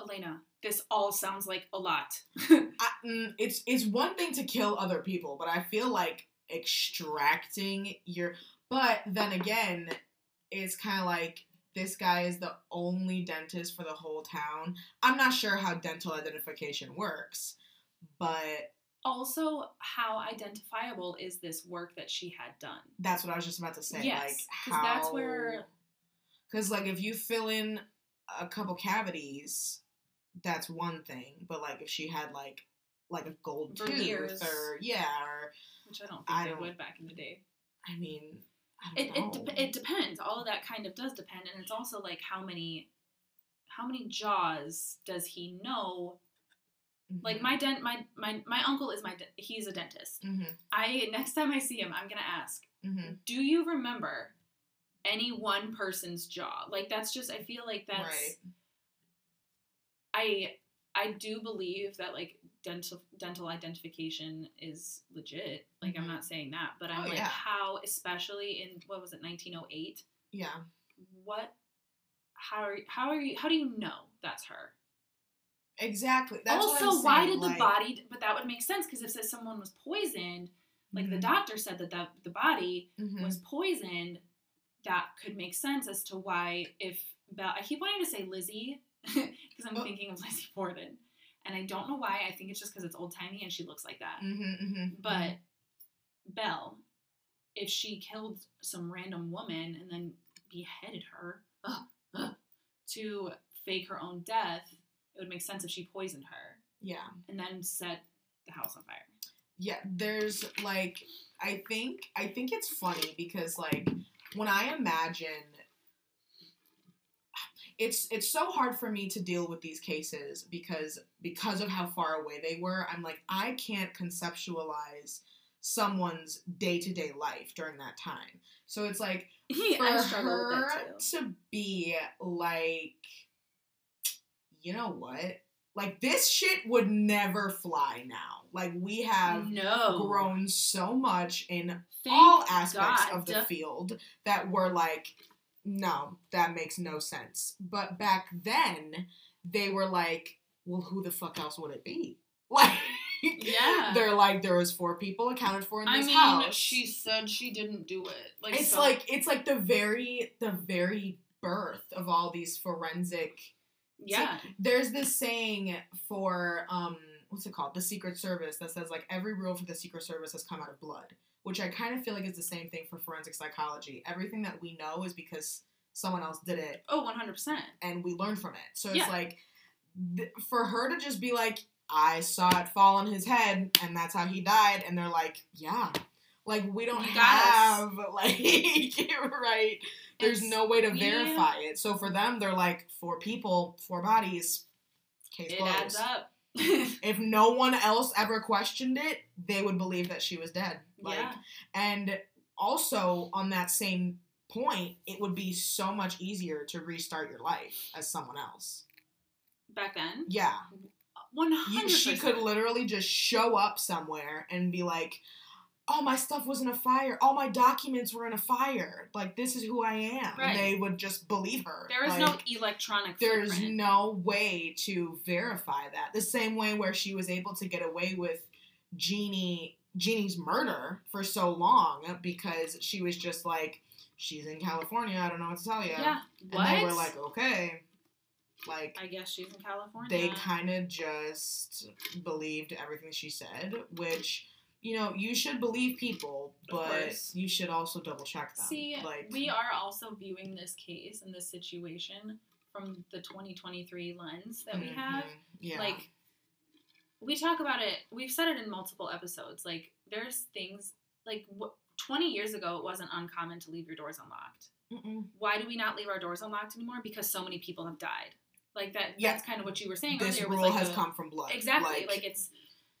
Speaker 2: Elena, this all sounds like a lot.
Speaker 1: I, mm, it's it's one thing to kill other people, but I feel like extracting your. But then again, it's kind of like this guy is the only dentist for the whole town. I'm not sure how dental identification works, but
Speaker 2: also, how identifiable is this work that she had done?
Speaker 1: That's what I was just about to say.
Speaker 2: Yes,
Speaker 1: like how
Speaker 2: that's where-
Speaker 1: Because like if you fill in a couple cavities, that's one thing. But like if she had like like a gold
Speaker 2: Veneers.
Speaker 1: tooth or yeah, or
Speaker 2: Which I don't think
Speaker 1: I
Speaker 2: they
Speaker 1: don't-
Speaker 2: would back in the day.
Speaker 1: I mean,
Speaker 2: It it, dep it depends. All of that kind of does depend, and it's also like how many how many jaws does he know? Like my dent my my my uncle is my de- he's a dentist.
Speaker 1: hmm
Speaker 2: I next time I see him, I'm gonna ask,
Speaker 1: hmm
Speaker 2: do you remember any one person's jaw? Like that's just I feel like that's
Speaker 1: Right.
Speaker 2: I I do believe that like dental dental identification is legit. Like I'm
Speaker 1: Mhm.
Speaker 2: not saying that, but I'm
Speaker 1: Oh,
Speaker 2: like
Speaker 1: yeah.
Speaker 2: how especially in what was it 1908?
Speaker 1: Yeah.
Speaker 2: What how are how are you how do you know that's her?
Speaker 1: Exactly. That's
Speaker 2: also,
Speaker 1: I'm
Speaker 2: why
Speaker 1: saying,
Speaker 2: did the body but that would make sense because if says someone was poisoned, like the
Speaker 1: Mhm.
Speaker 2: doctor said that the, the body
Speaker 1: Mhm.
Speaker 2: was poisoned, that could make sense as to why if Belle, I keep wanting to say Lizzie because I'm
Speaker 1: Oh.
Speaker 2: thinking of Lizzie Borden, and I don't know why. I think it's just because it's old timey and she looks like that.
Speaker 1: Mhm, mhm,
Speaker 2: But Belle, if she killed some random woman and then beheaded her uh, uh, to fake her own death, it would make sense if she poisoned her
Speaker 1: yeah.
Speaker 2: and then set the house on fire.
Speaker 1: Yeah, there's like I think I think it's funny because like when I imagine it's it's so hard for me to deal with these cases because because of how far away they were, I'm like I can't conceptualize someone's day-to-day life during that time. So it's like
Speaker 2: Yeah,
Speaker 1: for
Speaker 2: I struggle with
Speaker 1: her to be like you know what? Like this shit would never fly now. Like we have
Speaker 2: no.
Speaker 1: grown so much in
Speaker 2: Thank
Speaker 1: all aspects
Speaker 2: God.
Speaker 1: of the field that we're like, no, that makes no sense. But back then, they were like, well, who the fuck else would it be? Like,
Speaker 2: Yeah.
Speaker 1: they're like, there was four people accounted for in this I
Speaker 2: mean,
Speaker 1: house.
Speaker 2: she said she didn't do it. Like
Speaker 1: it's
Speaker 2: so-
Speaker 1: like it's like the very the very birth of all these forensic
Speaker 2: yeah,
Speaker 1: there's this saying for um what's it called the secret service that says like every rule for the secret service has come out of blood which i kind of feel like is the same thing for forensic psychology everything that we know is because someone else did it
Speaker 2: Oh, oh, one hundred percent.
Speaker 1: and we learn from it so it's
Speaker 2: Yeah.
Speaker 1: like th- for her to just be like i saw it fall on his head and that's how he died and they're like yeah like we don't
Speaker 2: got us.
Speaker 1: have like right there's
Speaker 2: It's-
Speaker 1: no way to
Speaker 2: yeah.
Speaker 1: verify it so for them they're like four people four bodies case
Speaker 2: It
Speaker 1: closed
Speaker 2: adds up.
Speaker 1: if no one else ever questioned it they would believe that she was dead. Like
Speaker 2: yeah,
Speaker 1: and also on that same point it would be so much easier to restart your life as someone else.
Speaker 2: Back then,
Speaker 1: yeah.
Speaker 2: One
Speaker 1: You-
Speaker 2: hundred
Speaker 1: she could literally just show up somewhere and be like all my stuff was in a fire. All my documents were in a fire. Like this is who I am.
Speaker 2: Right.
Speaker 1: And they would just believe her.
Speaker 2: There is
Speaker 1: Like,
Speaker 2: no electronic
Speaker 1: there's
Speaker 2: footprint.
Speaker 1: no way to verify that. The same way where she was able to get away with Jeannie Jeannie's murder for so long because she was just like, she's in California. I don't know what to tell you.
Speaker 2: yeah.
Speaker 1: And
Speaker 2: What?
Speaker 1: they were like, okay, like
Speaker 2: I guess she's in California.
Speaker 1: they kind of just believed everything she said, which. You know, you should believe people, but you should also double check them.
Speaker 2: See,
Speaker 1: like
Speaker 2: we are also viewing this case and this situation from the 2023 lens that we have.
Speaker 1: Mhm. Yeah.
Speaker 2: Like, we talk about it, we've said it in multiple episodes. Like, there's things, like, wh- 20 years ago, it wasn't uncommon to leave your doors unlocked.
Speaker 1: Mm-mm.
Speaker 2: Why do we not leave our doors unlocked anymore? Because so many people have died. Like, that.
Speaker 1: Yeah.
Speaker 2: that's kind of what you were saying
Speaker 1: this
Speaker 2: earlier.
Speaker 1: rule
Speaker 2: was like
Speaker 1: has
Speaker 2: the-
Speaker 1: come from blood.
Speaker 2: Exactly. Like, it's.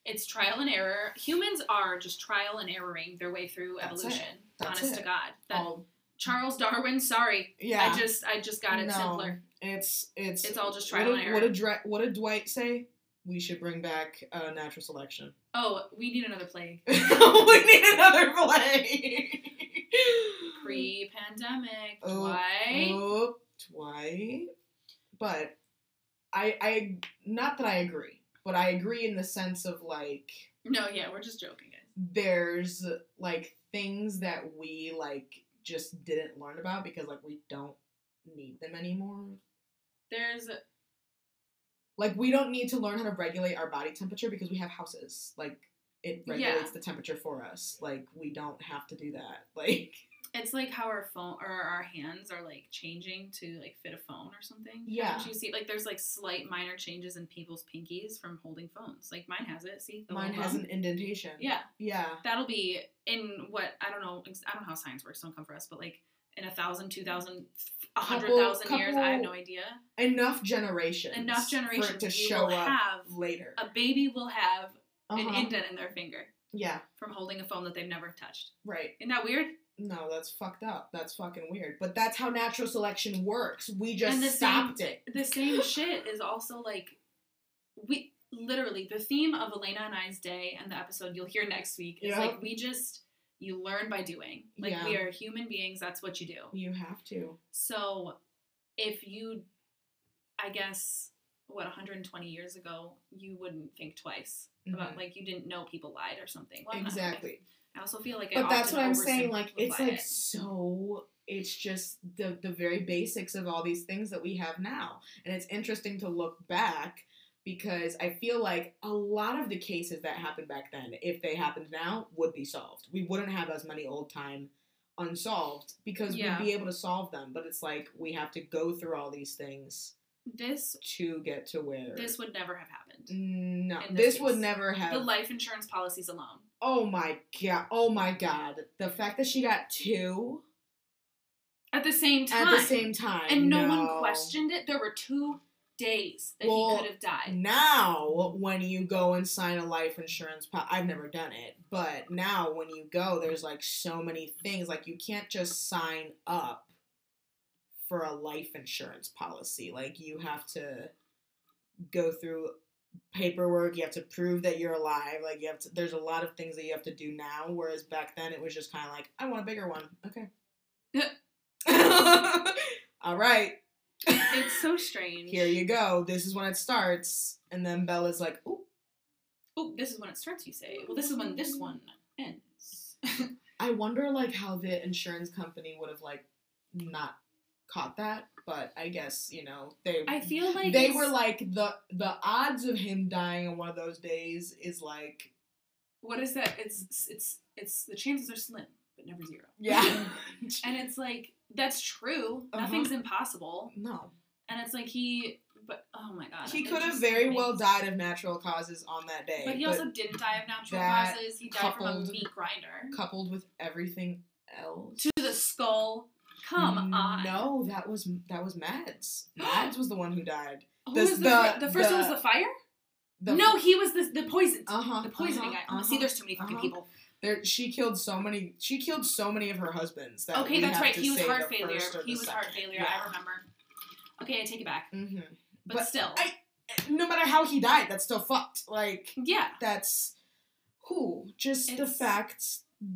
Speaker 2: It's trial and error. Humans are just trial and erroring their way through
Speaker 1: That's it.
Speaker 2: evolution.
Speaker 1: That's
Speaker 2: honest
Speaker 1: it.
Speaker 2: to God. That
Speaker 1: all
Speaker 2: Charles Darwin. Sorry,
Speaker 1: yeah.
Speaker 2: I just I just got it
Speaker 1: No,
Speaker 2: simpler.
Speaker 1: It's it's
Speaker 2: It's all just
Speaker 1: what
Speaker 2: trial
Speaker 1: did,
Speaker 2: and
Speaker 1: What
Speaker 2: error.
Speaker 1: did Dre, what did Dwight say? We should bring back uh, natural selection.
Speaker 2: Oh, we need another plague.
Speaker 1: we need another play.
Speaker 2: Pre-pandemic,
Speaker 1: Oh,
Speaker 2: Dwight.
Speaker 1: Oh, Dwight. But I I not that I agree, but I agree in the sense of like
Speaker 2: No, yeah, we're just joking, guys.
Speaker 1: there's like things that we like just didn't learn about because like we don't need them anymore.
Speaker 2: There's
Speaker 1: Like we don't need to learn how to regulate our body temperature because we have houses. Like it
Speaker 2: Yeah.
Speaker 1: regulates the temperature for us. Like we don't have to do that. Like
Speaker 2: it's like how our phone or our hands are like changing to like fit a phone or something.
Speaker 1: Yeah.
Speaker 2: Haven't you see like there's like slight minor changes in people's pinkies from holding phones. Like mine has it. See,
Speaker 1: mine has
Speaker 2: bump?
Speaker 1: an indentation.
Speaker 2: Yeah,
Speaker 1: Yeah.
Speaker 2: that'll be in what I don't know. I don't know how science works. Don't come for us. But like in a thousand, two thousand, a hundred thousand years, I have no idea.
Speaker 1: Enough generations.
Speaker 2: Enough
Speaker 1: for
Speaker 2: generations
Speaker 1: it to show up
Speaker 2: have
Speaker 1: later.
Speaker 2: a baby will have an
Speaker 1: Uh-huh.
Speaker 2: indent in their finger
Speaker 1: Yeah.
Speaker 2: from holding a phone that they've never touched.
Speaker 1: Right.
Speaker 2: Isn't that weird?
Speaker 1: No, that's fucked up. That's fucking weird. But that's how natural selection works. We just stopped
Speaker 2: same-
Speaker 1: it.
Speaker 2: The same shit is also like we literally the theme of Elena and I's day and the episode you'll hear next week is
Speaker 1: Yeah.
Speaker 2: like we just you learn by doing. Like
Speaker 1: Yeah.
Speaker 2: we are human beings, that's what you do.
Speaker 1: You have to.
Speaker 2: So if you I guess what 120 years ago you wouldn't think twice about
Speaker 1: Mhm.
Speaker 2: like you didn't know people lied or something. Well, I'm not-
Speaker 1: Exactly.
Speaker 2: I also feel like I
Speaker 1: But that's what I'm saying. Like it's like
Speaker 2: it.
Speaker 1: so. It's just the the very basics of all these things that we have now, and it's interesting to look back because I feel like a lot of the cases that happened back then, if they happened now, would be solved. We wouldn't have as many old time unsolved because
Speaker 2: Yeah.
Speaker 1: we'd be able to solve them. But it's like we have to go through all these things
Speaker 2: this
Speaker 1: to get to where
Speaker 2: this would never have happened.
Speaker 1: No,
Speaker 2: this
Speaker 1: this would never have.
Speaker 2: The life insurance policies alone.
Speaker 1: Oh my god! Oh my god! The fact that she got two
Speaker 2: At the same time.
Speaker 1: at the same time,
Speaker 2: and no, one questioned it. There were two days that
Speaker 1: Well,
Speaker 2: he could have died.
Speaker 1: Now, when you go and sign a life insurance, po- I've never done it, but now when you go, there's like so many things. Like you can't just sign up for a life insurance policy. Like you have to go through paperwork. You have to prove that you're alive. Like you have to. There's a lot of things that you have to do now. Whereas back then, it was just kind of like, I want a bigger one. Okay. All right.
Speaker 2: It's so strange.
Speaker 1: Here you go. This is when it starts. And then Bella's like, ooh.
Speaker 2: Oh, this is when it starts. You say. Well, this is when this one ends.
Speaker 1: I wonder like how the insurance company would have like not caught that, but I guess, you know, they
Speaker 2: I feel like
Speaker 1: they were like the the odds of him dying on one of those days is like
Speaker 2: What is that? It's it's it's the chances are slim, but never zero.
Speaker 1: yeah.
Speaker 2: And it's like that's true.
Speaker 1: Uh-huh.
Speaker 2: Nothing's impossible.
Speaker 1: no.
Speaker 2: And it's like he, but oh my god,
Speaker 1: He could have very well died of natural causes on that day.
Speaker 2: But he also didn't die of natural causes. He died from a meat grinder
Speaker 1: coupled with everything else.
Speaker 2: to the skull. Come on.
Speaker 1: No, that was that was Mads. Mads was the one who died.
Speaker 2: Who
Speaker 1: The-
Speaker 2: was the,
Speaker 1: the-
Speaker 2: the first one was
Speaker 1: the-
Speaker 2: the fire?
Speaker 1: The,
Speaker 2: no, he was the the poison.
Speaker 1: uh-huh,
Speaker 2: the poisoning
Speaker 1: uh-huh,
Speaker 2: guy. Oh,
Speaker 1: uh-huh.
Speaker 2: See, there's too many fucking
Speaker 1: uh-huh.
Speaker 2: people.
Speaker 1: There, she killed so many. She killed so many of her husbands. That
Speaker 2: Okay, that's right. He was heart failure. He
Speaker 1: the
Speaker 2: was heart failure.
Speaker 1: Yeah.
Speaker 2: I remember. Okay, I take it back.
Speaker 1: hmm
Speaker 2: But,
Speaker 1: But
Speaker 2: still,
Speaker 1: I- No matter how he died, that's still fucked. Like
Speaker 2: yeah.
Speaker 1: that's who. Just the
Speaker 2: It's-
Speaker 1: fact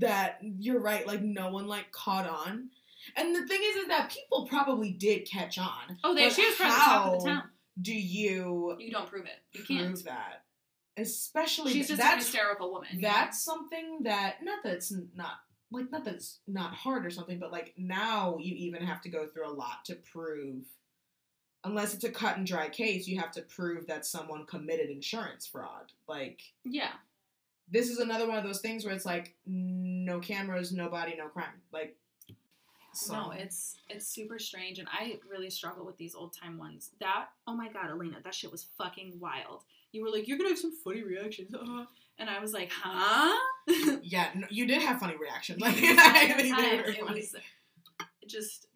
Speaker 1: that you're right, like no one like caught on. And the thing is, is that people probably did catch on.
Speaker 2: Oh, they she was from the top of the town.
Speaker 1: Do you
Speaker 2: You don't prove it. You
Speaker 1: prove
Speaker 2: can't.
Speaker 1: Prove that? Especially
Speaker 2: She's just a hysterical woman.
Speaker 1: that's something that not that it's not like not that it's not hard or something, but like now you even have to go through a lot to prove. Unless it's a cut and dry case, you have to prove that someone committed insurance fraud. Like
Speaker 2: yeah.
Speaker 1: this is another one of those things where it's like no cameras, no body, no crime. Like so,
Speaker 2: No, it's it's super strange, and I really struggle with these old time ones. That oh my god, Elena, that shit was fucking wild. You were like, you're gonna have some funny reactions, uh-huh. and I was like, huh?
Speaker 1: yeah, no, you did have funny reactions. Like I
Speaker 2: entire
Speaker 1: think they
Speaker 2: time, it was just.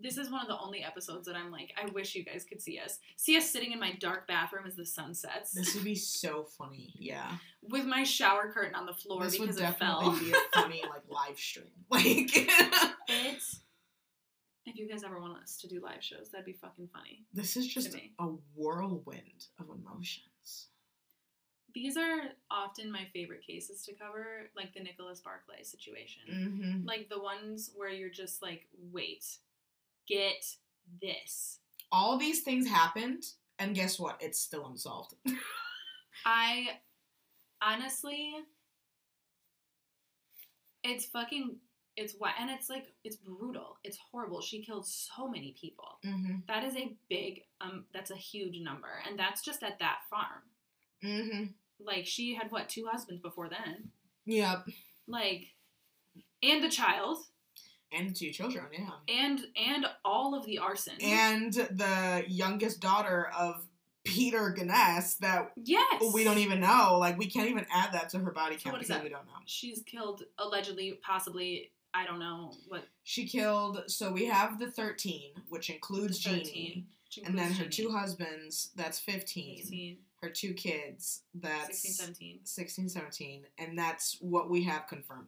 Speaker 2: This is one of the only episodes that I'm like, I wish you guys could see us. See us sitting in my dark bathroom as the sun sets,
Speaker 1: This would be so funny. Yeah,
Speaker 2: with my shower curtain on the floor
Speaker 1: this would
Speaker 2: because it
Speaker 1: definitely
Speaker 2: fell.
Speaker 1: be a funny like live stream. Like
Speaker 2: It's. If you guys ever want us to do live shows, that'd be fucking funny.
Speaker 1: this is just a whirlwind of emotions.
Speaker 2: These are often my favorite cases to cover, like the Nicholas Barclay situation.
Speaker 1: Mm-hmm.
Speaker 2: Like the ones where you're just like, wait, get this.
Speaker 1: All these things happened, and guess what? It's still unsolved.
Speaker 2: I honestly, it's fucking, it's what, and it's like, it's brutal. It's horrible. She killed so many people.
Speaker 1: mm-hmm.
Speaker 2: That is a big, um, that's a huge number. And that's just at that farm.
Speaker 1: Mm-hmm.
Speaker 2: Like, she had what, two husbands before then?
Speaker 1: Yep.
Speaker 2: Like, and a child.
Speaker 1: And two children. Yeah.
Speaker 2: and and all of the arson.
Speaker 1: And the youngest daughter of Peter Gunness that
Speaker 2: yes,
Speaker 1: we don't even know. Like we can't even add that to her body count
Speaker 2: is
Speaker 1: because
Speaker 2: that?
Speaker 1: we don't know.
Speaker 2: She's killed allegedly, possibly. I don't know what.
Speaker 1: She killed. So we have the thirteen, which includes
Speaker 2: The 13,
Speaker 1: Jeannie,
Speaker 2: which
Speaker 1: and then
Speaker 2: includes
Speaker 1: her
Speaker 2: Jeannie.
Speaker 1: two husbands. That's 15.
Speaker 2: 15,
Speaker 1: Her two kids. That's
Speaker 2: 16, 17.
Speaker 1: 16, 17, and that's what we have confirmed.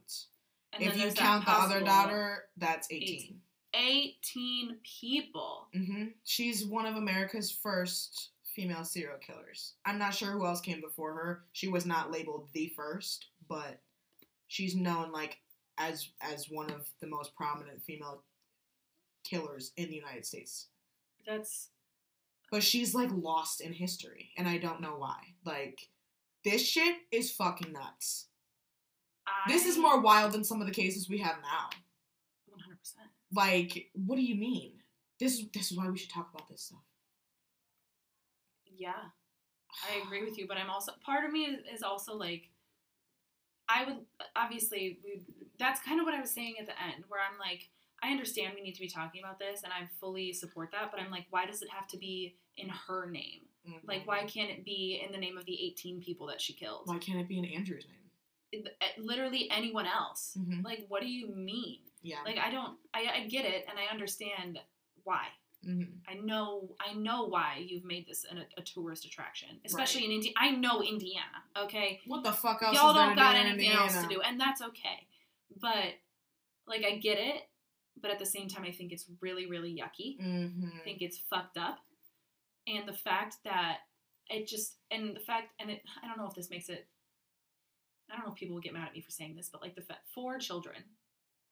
Speaker 2: And
Speaker 1: if you count the other daughter, that's 18.
Speaker 2: 18 people.
Speaker 1: hmm She's one of America's first female serial killers. I'm not sure who else came before her. She was not labeled the first, but she's known like as as one of the most prominent female killers in the United States.
Speaker 2: That's
Speaker 1: But she's like lost in history, and I don't know why. Like this shit is fucking nuts.
Speaker 2: I,
Speaker 1: This is more wild than some of the cases we have now.
Speaker 2: 100%.
Speaker 1: Like, what do you mean? This is this is why we should talk about this stuff.
Speaker 2: Yeah, I agree with you, but I'm also part of me is, is also like I would obviously we that's kind of what I was saying at the end where I'm like I understand we need to be talking about this and I fully support that, but I'm like why does it have to be in her name? Like why mm-hmm. can't it be in the name of the 18 people that she killed?
Speaker 1: Why can't it be in Andrew's name?
Speaker 2: It- it- literally anyone else.
Speaker 1: Mm-hmm.
Speaker 2: Like what do you mean?
Speaker 1: Yeah.
Speaker 2: Like I don't I, I get it and I understand why.
Speaker 1: mm-hmm.
Speaker 2: I know I know why you've made this an, a tourist attraction, especially in Indiana. I know Indiana, okay?
Speaker 1: What the fuck else?
Speaker 2: Y'all don't got anything else to do, and that's okay. But like I get it, but at the same time I think it's really really yucky.
Speaker 1: Mhm.
Speaker 2: I think it's fucked up. And the fact that it just and the fact and it I don't know if this makes it I don't know if people will get mad at me for saying this, but like the four children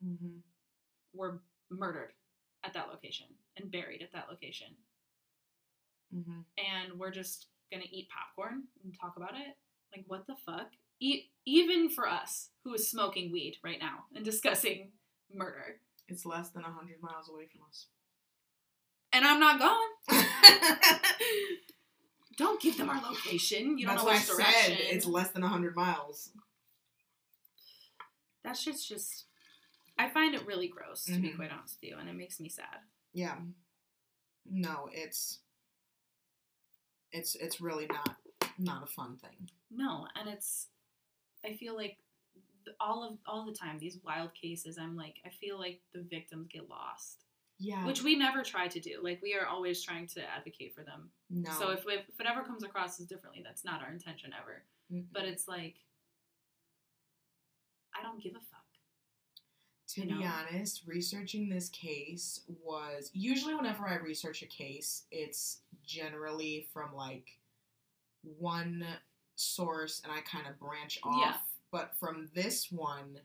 Speaker 1: Mhm.
Speaker 2: were murdered at that location and buried at that location.
Speaker 1: Mhm.
Speaker 2: and we're just gonna eat popcorn and talk about it. Like, what the fuck? E- even for us, who is smoking weed right now and discussing murder,
Speaker 1: It's less than hundred miles away from us.
Speaker 2: and I'm not going. Don't give them our location. You don't
Speaker 1: That's
Speaker 2: know
Speaker 1: why I
Speaker 2: direction.
Speaker 1: said it's less than hundred miles.
Speaker 2: That shit's just. I find it really gross, to be
Speaker 1: Mhm.
Speaker 2: quite honest with you, and it makes me sad.
Speaker 1: Yeah. No, it's it's it's really not not a fun thing.
Speaker 2: No, and it's. I feel like all of all the time these wild cases, I'm like, I feel like the victims get lost.
Speaker 1: Yeah.
Speaker 2: which we never try to do. Like we are always trying to advocate for them.
Speaker 1: no.
Speaker 2: So if, if if it ever comes across as differently, that's not our intention ever.
Speaker 1: Mm-mm.
Speaker 2: But it's like I don't give a fuck.
Speaker 1: To
Speaker 2: you
Speaker 1: be honest, researching this case was usually whenever I research a case, it's generally from like one source and I kind of branch off.
Speaker 2: Yeah.
Speaker 1: But from this one,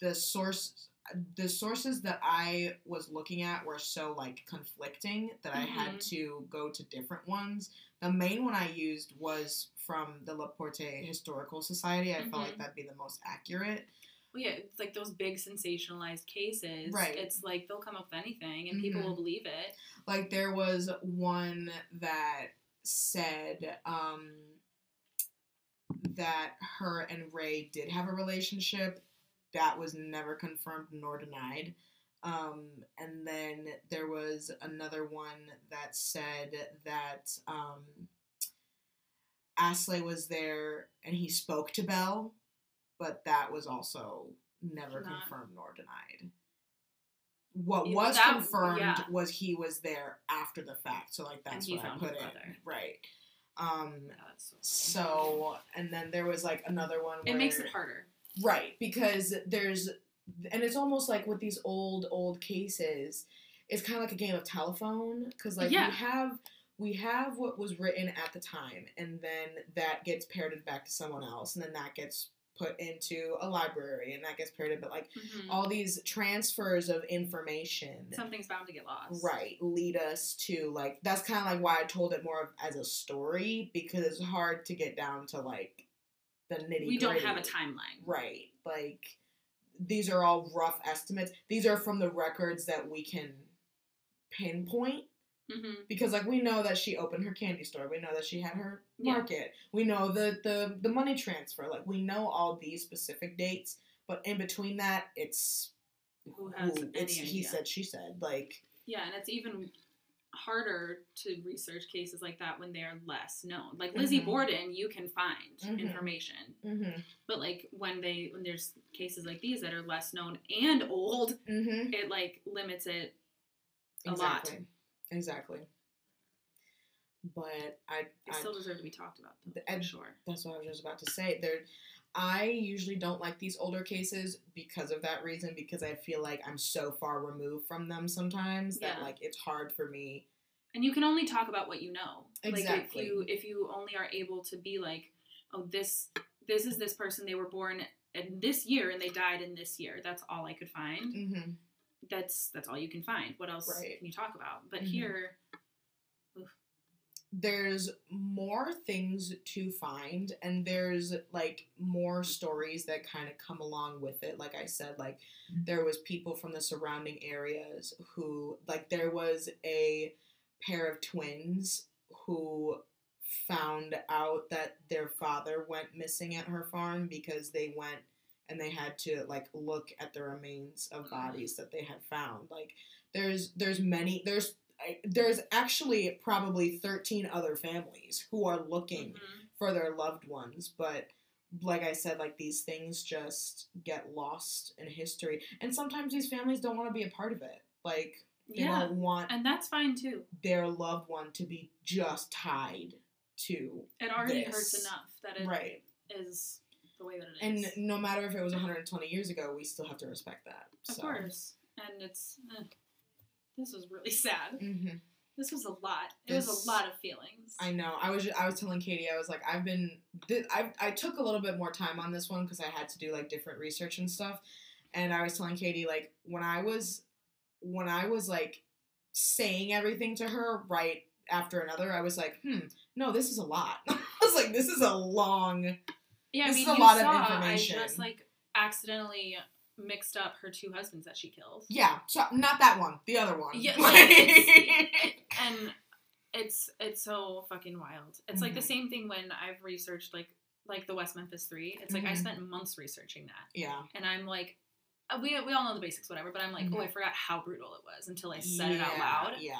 Speaker 1: the source the sources that I was looking at were so like conflicting that I had
Speaker 2: Mhm.
Speaker 1: to go to different ones. The main one I used was from the LaPorte Historical Society. I felt like
Speaker 2: Mhm.
Speaker 1: that'd be the most accurate.
Speaker 2: Well, yeah, it's like those big sensationalized cases.
Speaker 1: Right.
Speaker 2: It's like they'll come up with anything and people
Speaker 1: Mhm.
Speaker 2: will believe it.
Speaker 1: Like there was one that said um, that her and Ray did have a relationship. That was never confirmed nor denied. Um, and then there was another one that said that um, Asle was there and he spoke to Belle, but that was also never
Speaker 2: Not-
Speaker 1: confirmed nor denied. What
Speaker 2: Yeah,
Speaker 1: was
Speaker 2: that-
Speaker 1: confirmed
Speaker 2: yeah.
Speaker 1: was he was there after the fact, so like that's what I put in,
Speaker 2: brother.
Speaker 1: right? Um,
Speaker 2: so-
Speaker 1: so and then there was like another one.
Speaker 2: it makes it harder.
Speaker 1: Right, because there's, and it's almost like with these old, old cases, it's kind of like a game of telephone. Because like
Speaker 2: Yeah.
Speaker 1: we have, we have what was written at the time, and then that gets parroted back to someone else, and then that gets put into a library, and that gets parroted. But like
Speaker 2: Mhm.
Speaker 1: all these transfers of information,
Speaker 2: Something's bound to get lost.
Speaker 1: right, lead us to like that's kind of like why I told it more of as a story because it's hard to get down to like the nitty.
Speaker 2: We don't have a timeline.
Speaker 1: Right. Like these are all rough estimates. These are from the records that we can pinpoint
Speaker 2: Mm-hmm.
Speaker 1: because like we know that she opened her candy store. We know that she had her
Speaker 2: Yeah.
Speaker 1: market. We know the the the money transfer. Like we know all these specific dates, but in between that it's
Speaker 2: Who has
Speaker 1: who-
Speaker 2: any
Speaker 1: it's he said she said like
Speaker 2: Yeah, and it's even harder to research cases like that when they are less known. Like Lizzie
Speaker 1: Mhm.
Speaker 2: Borden, you can find
Speaker 1: Mhm.
Speaker 2: information,
Speaker 1: mhm
Speaker 2: but like when they when there's cases like these that are less known and old,
Speaker 1: mhm
Speaker 2: it like limits it a
Speaker 1: exactly.
Speaker 2: lot.
Speaker 1: Exactly. But I I
Speaker 2: still deserve to be talked about, though, for sure.
Speaker 1: That's what I was just about to say. There, I usually don't like these older cases because of that reason. Because I feel like I'm so far removed from them sometimes that
Speaker 2: Yeah.
Speaker 1: like it's hard for me.
Speaker 2: And you can only talk about what you know.
Speaker 1: Exactly.
Speaker 2: Like if you if you only are able to be like, oh, this this is this person. They were born in this year and they died in this year. That's all I could find.
Speaker 1: Mm-hmm.
Speaker 2: That's that's all you can find. What else
Speaker 1: Right.
Speaker 2: can you talk about? But
Speaker 1: Mhm.
Speaker 2: here,
Speaker 1: There's more things to find, and there's like more stories that kind of come along with it. Like I said, like mm-hmm. there was people from the surrounding areas who like there was a pair of twins who found out that their father went missing at her farm because they went and they had to like look at the remains of mm-hmm. bodies that they had found. Like there's there's many there's I, there's actually probably 13 other families who are looking
Speaker 2: mhm.
Speaker 1: for their loved ones but like i said like these things just get lost in history and sometimes these families don't want to be a part of it like they
Speaker 2: yeah,
Speaker 1: don't want
Speaker 2: and that's fine too.
Speaker 1: their loved one to be just tied to
Speaker 2: It already
Speaker 1: this.
Speaker 2: hurts enough that it is
Speaker 1: right is
Speaker 2: the way that it
Speaker 1: and
Speaker 2: is.
Speaker 1: no matter if it was 120 years ago we still have to respect that
Speaker 2: of
Speaker 1: so.
Speaker 2: course, and it's eh, this was really sad.
Speaker 1: hmm
Speaker 2: This was a lot. It was a lot of feelings.
Speaker 1: I know. I was ju- I was telling Katie I was like I've been th- I I took a little bit more time on this one because I had to do like different research and stuff, and I was telling Katie like when I was when I was like saying everything to her right after another I was like hmm no this is a lot I was like this is a long
Speaker 2: Yeah,
Speaker 1: This
Speaker 2: I
Speaker 1: is a lot of information.
Speaker 2: I just like accidentally mixed up her two husbands that she killed,
Speaker 1: yeah so not that one the other one
Speaker 2: Yeah, and it's it's so fucking wild. It's like the
Speaker 1: Mhm.
Speaker 2: same thing when I've researched like like the West Memphis Three. It's like I
Speaker 1: Mhm.
Speaker 2: spent months researching that,
Speaker 1: yeah
Speaker 2: and I'm like. uh, We, we all know the basics, whatever, but I'm like, oh, I forgot how brutal it was until I said it out loud.
Speaker 1: yeah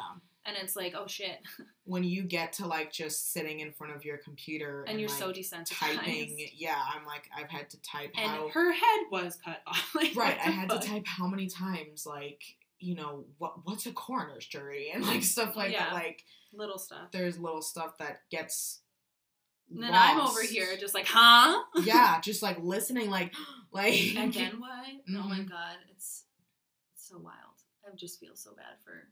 Speaker 2: And it's like, oh shit.
Speaker 1: when you get to like just sitting in front of your computer
Speaker 2: And you're so desensitized.
Speaker 1: typing yeah i'm like i've had to type
Speaker 2: And
Speaker 1: how
Speaker 2: her head was cut off. Like,
Speaker 1: right i had
Speaker 2: fuck?
Speaker 1: to type how many times like you know what what's a coroner's jury and like stuff like
Speaker 2: Yeah.
Speaker 1: that like
Speaker 2: Little stuff.
Speaker 1: there's little stuff that gets
Speaker 2: And then I'm over here just like, huh?
Speaker 1: yeah just like listening like like
Speaker 2: And then what? Oh my
Speaker 1: Mhm.
Speaker 2: god, it's so wild. I just feel so bad for,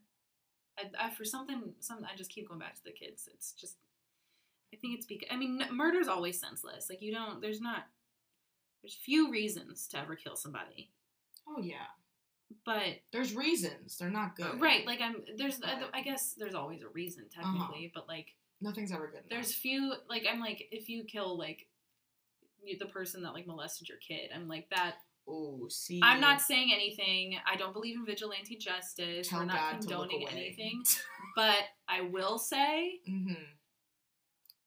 Speaker 2: I, I for something. Some I just keep going back to the kids. It's just, I think it's because I mean, murder's always senseless. Like you don't. There's not. There's few reasons to ever kill somebody.
Speaker 1: Oh yeah.
Speaker 2: But
Speaker 1: There's reasons. They're not good.
Speaker 2: right, like I'm there's I,
Speaker 1: But-
Speaker 2: I guess there's always a reason
Speaker 1: Uh-huh.
Speaker 2: technically, but like
Speaker 1: Nothing's ever good. enough.
Speaker 2: there's few like I'm like if you kill like you, the person that like molested your kid, I'm like that.
Speaker 1: Oh, see.
Speaker 2: I'm not saying anything. I don't believe in vigilante justice.
Speaker 1: Tell
Speaker 2: We're not
Speaker 1: God
Speaker 2: condoning anything, but I will say
Speaker 1: Mm-hmm.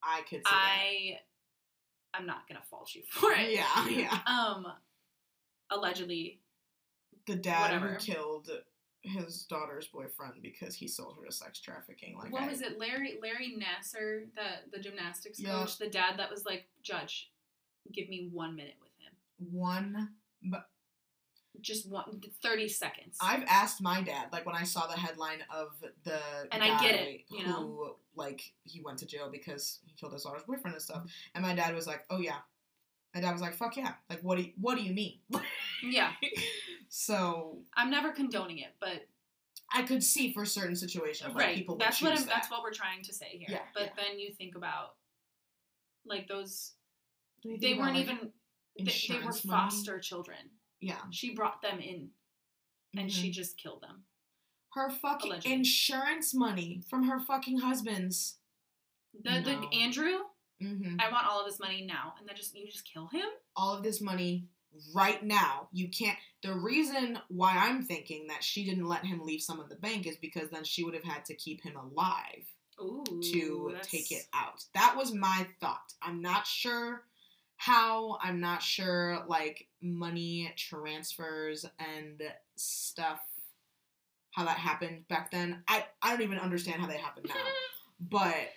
Speaker 1: I could
Speaker 2: I I'm not gonna fault you for it.
Speaker 1: Yeah, yeah.
Speaker 2: Um, allegedly,
Speaker 1: The dad
Speaker 2: Whatever.
Speaker 1: who killed his daughter's boyfriend because he sold her to sex trafficking. Like
Speaker 2: what
Speaker 1: I,
Speaker 2: was it? Larry Larry Nassar, the the gymnastics
Speaker 1: Yeah.
Speaker 2: coach, the dad that was like, Judge, give me one minute with him.
Speaker 1: One. But
Speaker 2: Just one, 30 seconds.
Speaker 1: I've asked my dad, like when I saw the headline of the
Speaker 2: And I get it, you
Speaker 1: who,
Speaker 2: know?
Speaker 1: like he went to jail because he killed his daughter's boyfriend and stuff. And my dad was like, "Oh yeah." My dad was like, "Fuck yeah!" Like, what do you, what do you mean?
Speaker 2: yeah,
Speaker 1: so
Speaker 2: I'm never condoning it, but
Speaker 1: I could see for certain situations, like
Speaker 2: right,
Speaker 1: people. would
Speaker 2: that's what I'm, that's what we're trying to say here.
Speaker 1: Yeah,
Speaker 2: but
Speaker 1: yeah.
Speaker 2: then you think about like those,
Speaker 1: Don't
Speaker 2: they
Speaker 1: about,
Speaker 2: weren't
Speaker 1: like,
Speaker 2: even they, they were
Speaker 1: insurance money?
Speaker 2: foster children.
Speaker 1: Yeah,
Speaker 2: She brought them in, and
Speaker 1: Mhm.
Speaker 2: she just killed them.
Speaker 1: her fucking
Speaker 2: Allegedly.
Speaker 1: insurance money from her fucking husband's.
Speaker 2: The the Andrew,
Speaker 1: Mm-hmm.
Speaker 2: I want all of his money now, and then just you just kill him.
Speaker 1: all of this money right now. You can't. The reason why I'm thinking that she didn't let him leave some of the bank is because then she would have had to keep him alive
Speaker 2: Ooh,
Speaker 1: to
Speaker 2: that's-
Speaker 1: take it out. That was my thought. I'm not sure how. I'm not sure like money transfers and stuff. How that happened back then. I I don't even understand how they happen now. But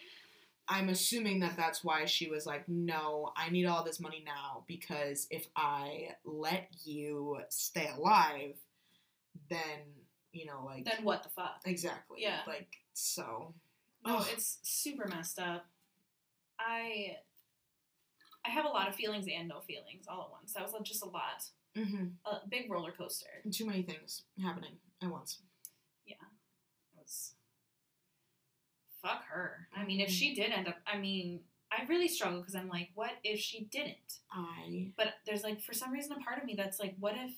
Speaker 1: I'm assuming that that's why she was like, no, I need all this money now because if I let you stay alive, then, you know, like.
Speaker 2: Then what the fuck?
Speaker 1: exactly.
Speaker 2: Yeah.
Speaker 1: Like, so.
Speaker 2: No,
Speaker 1: Ugh.
Speaker 2: it's super messed up. I I have a lot of feelings and no feelings all at once. That was just a lot.
Speaker 1: hmm
Speaker 2: A big roller coaster.
Speaker 1: Too many things happening at once.
Speaker 2: Yeah. It was fuck her. I mean, if she did end up I mean, I really struggle because I'm like, what if she didn't?
Speaker 1: I.
Speaker 2: But there's like for some reason a part of me that's like, what if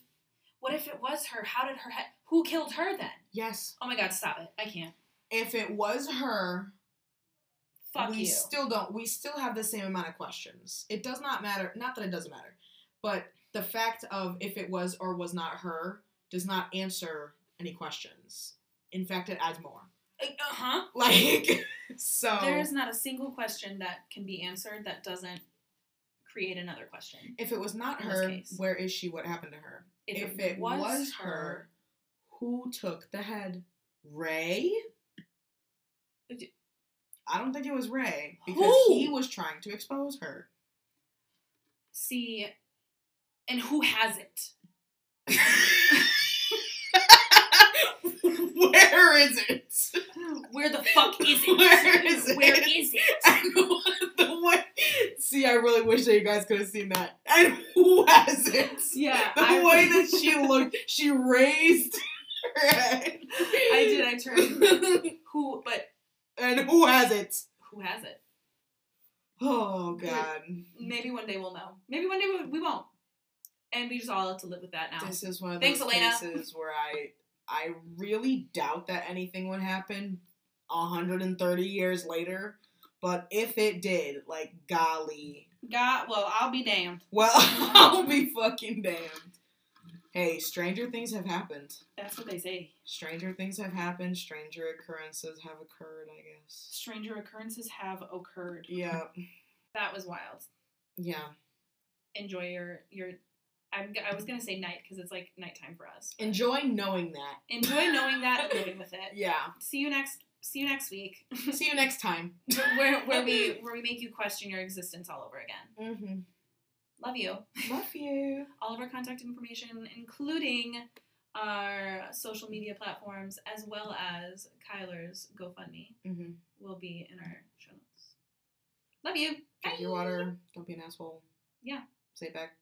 Speaker 2: what if it was her? How did her he- who killed her then?
Speaker 1: Yes.
Speaker 2: Oh my god, stop it. I can't.
Speaker 1: If it was her,
Speaker 2: Fuck
Speaker 1: we
Speaker 2: you.
Speaker 1: still don't we still have the same amount of questions. It does not matter not that it doesn't matter but the fact of if it was or was not her does not answer any questions. In fact it adds more.
Speaker 2: Uh-huh.
Speaker 1: like so.
Speaker 2: There is not a single question that can be answered that doesn't create another question.
Speaker 1: if it was not her where is she? What happened to her?
Speaker 2: If, it, was, her,
Speaker 1: her who took the head? Ray i don't think it was ray because
Speaker 2: Who?
Speaker 1: he was trying to expose her
Speaker 2: see, and who has it?
Speaker 1: Where is it?
Speaker 2: Where the fuck is it?
Speaker 1: Where is it?
Speaker 2: Where is it?
Speaker 1: The way, see, I really wish that you guys could have seen that. And who has it?
Speaker 2: Yeah,
Speaker 1: The
Speaker 2: I-
Speaker 1: way that she looked, she raised her head.
Speaker 2: I did, I turned. Who? But
Speaker 1: and who has it?
Speaker 2: who has it?
Speaker 1: Oh God,
Speaker 2: Maybe one day we'll know. Maybe one day we, won't, and we just all have to live with that now.
Speaker 1: this is one of
Speaker 2: Thanks,
Speaker 1: those
Speaker 2: Elena.
Speaker 1: cases where I, I really doubt that anything would happen. 130 years later, but if it did, like golly,
Speaker 2: God, well, I'll be damned.
Speaker 1: Well, I'll be fucking damned. Hey, stranger things have happened.
Speaker 2: That's what they say.
Speaker 1: Stranger things have happened. Stranger occurrences have occurred, I guess.
Speaker 2: Stranger occurrences have occurred.
Speaker 1: Yeah,
Speaker 2: That was wild.
Speaker 1: yeah.
Speaker 2: Enjoy your your. I'm, I was gonna say night because it's like nighttime for us.
Speaker 1: Enjoy knowing that.
Speaker 2: Enjoy knowing that and living with it.
Speaker 1: Yeah.
Speaker 2: See you next. See you next week,
Speaker 1: See you next time.
Speaker 2: where where we where we make you question your existence all over again.
Speaker 1: Mm-hmm.
Speaker 2: Love you.
Speaker 1: Love you.
Speaker 2: All of our contact information, including our social media platforms, as well as Kyler's GoFundMe,
Speaker 1: Mm-hmm.
Speaker 2: will be in our show notes. Love you.
Speaker 1: Drink your water. Don't be an asshole.
Speaker 2: Yeah.
Speaker 1: Say it back.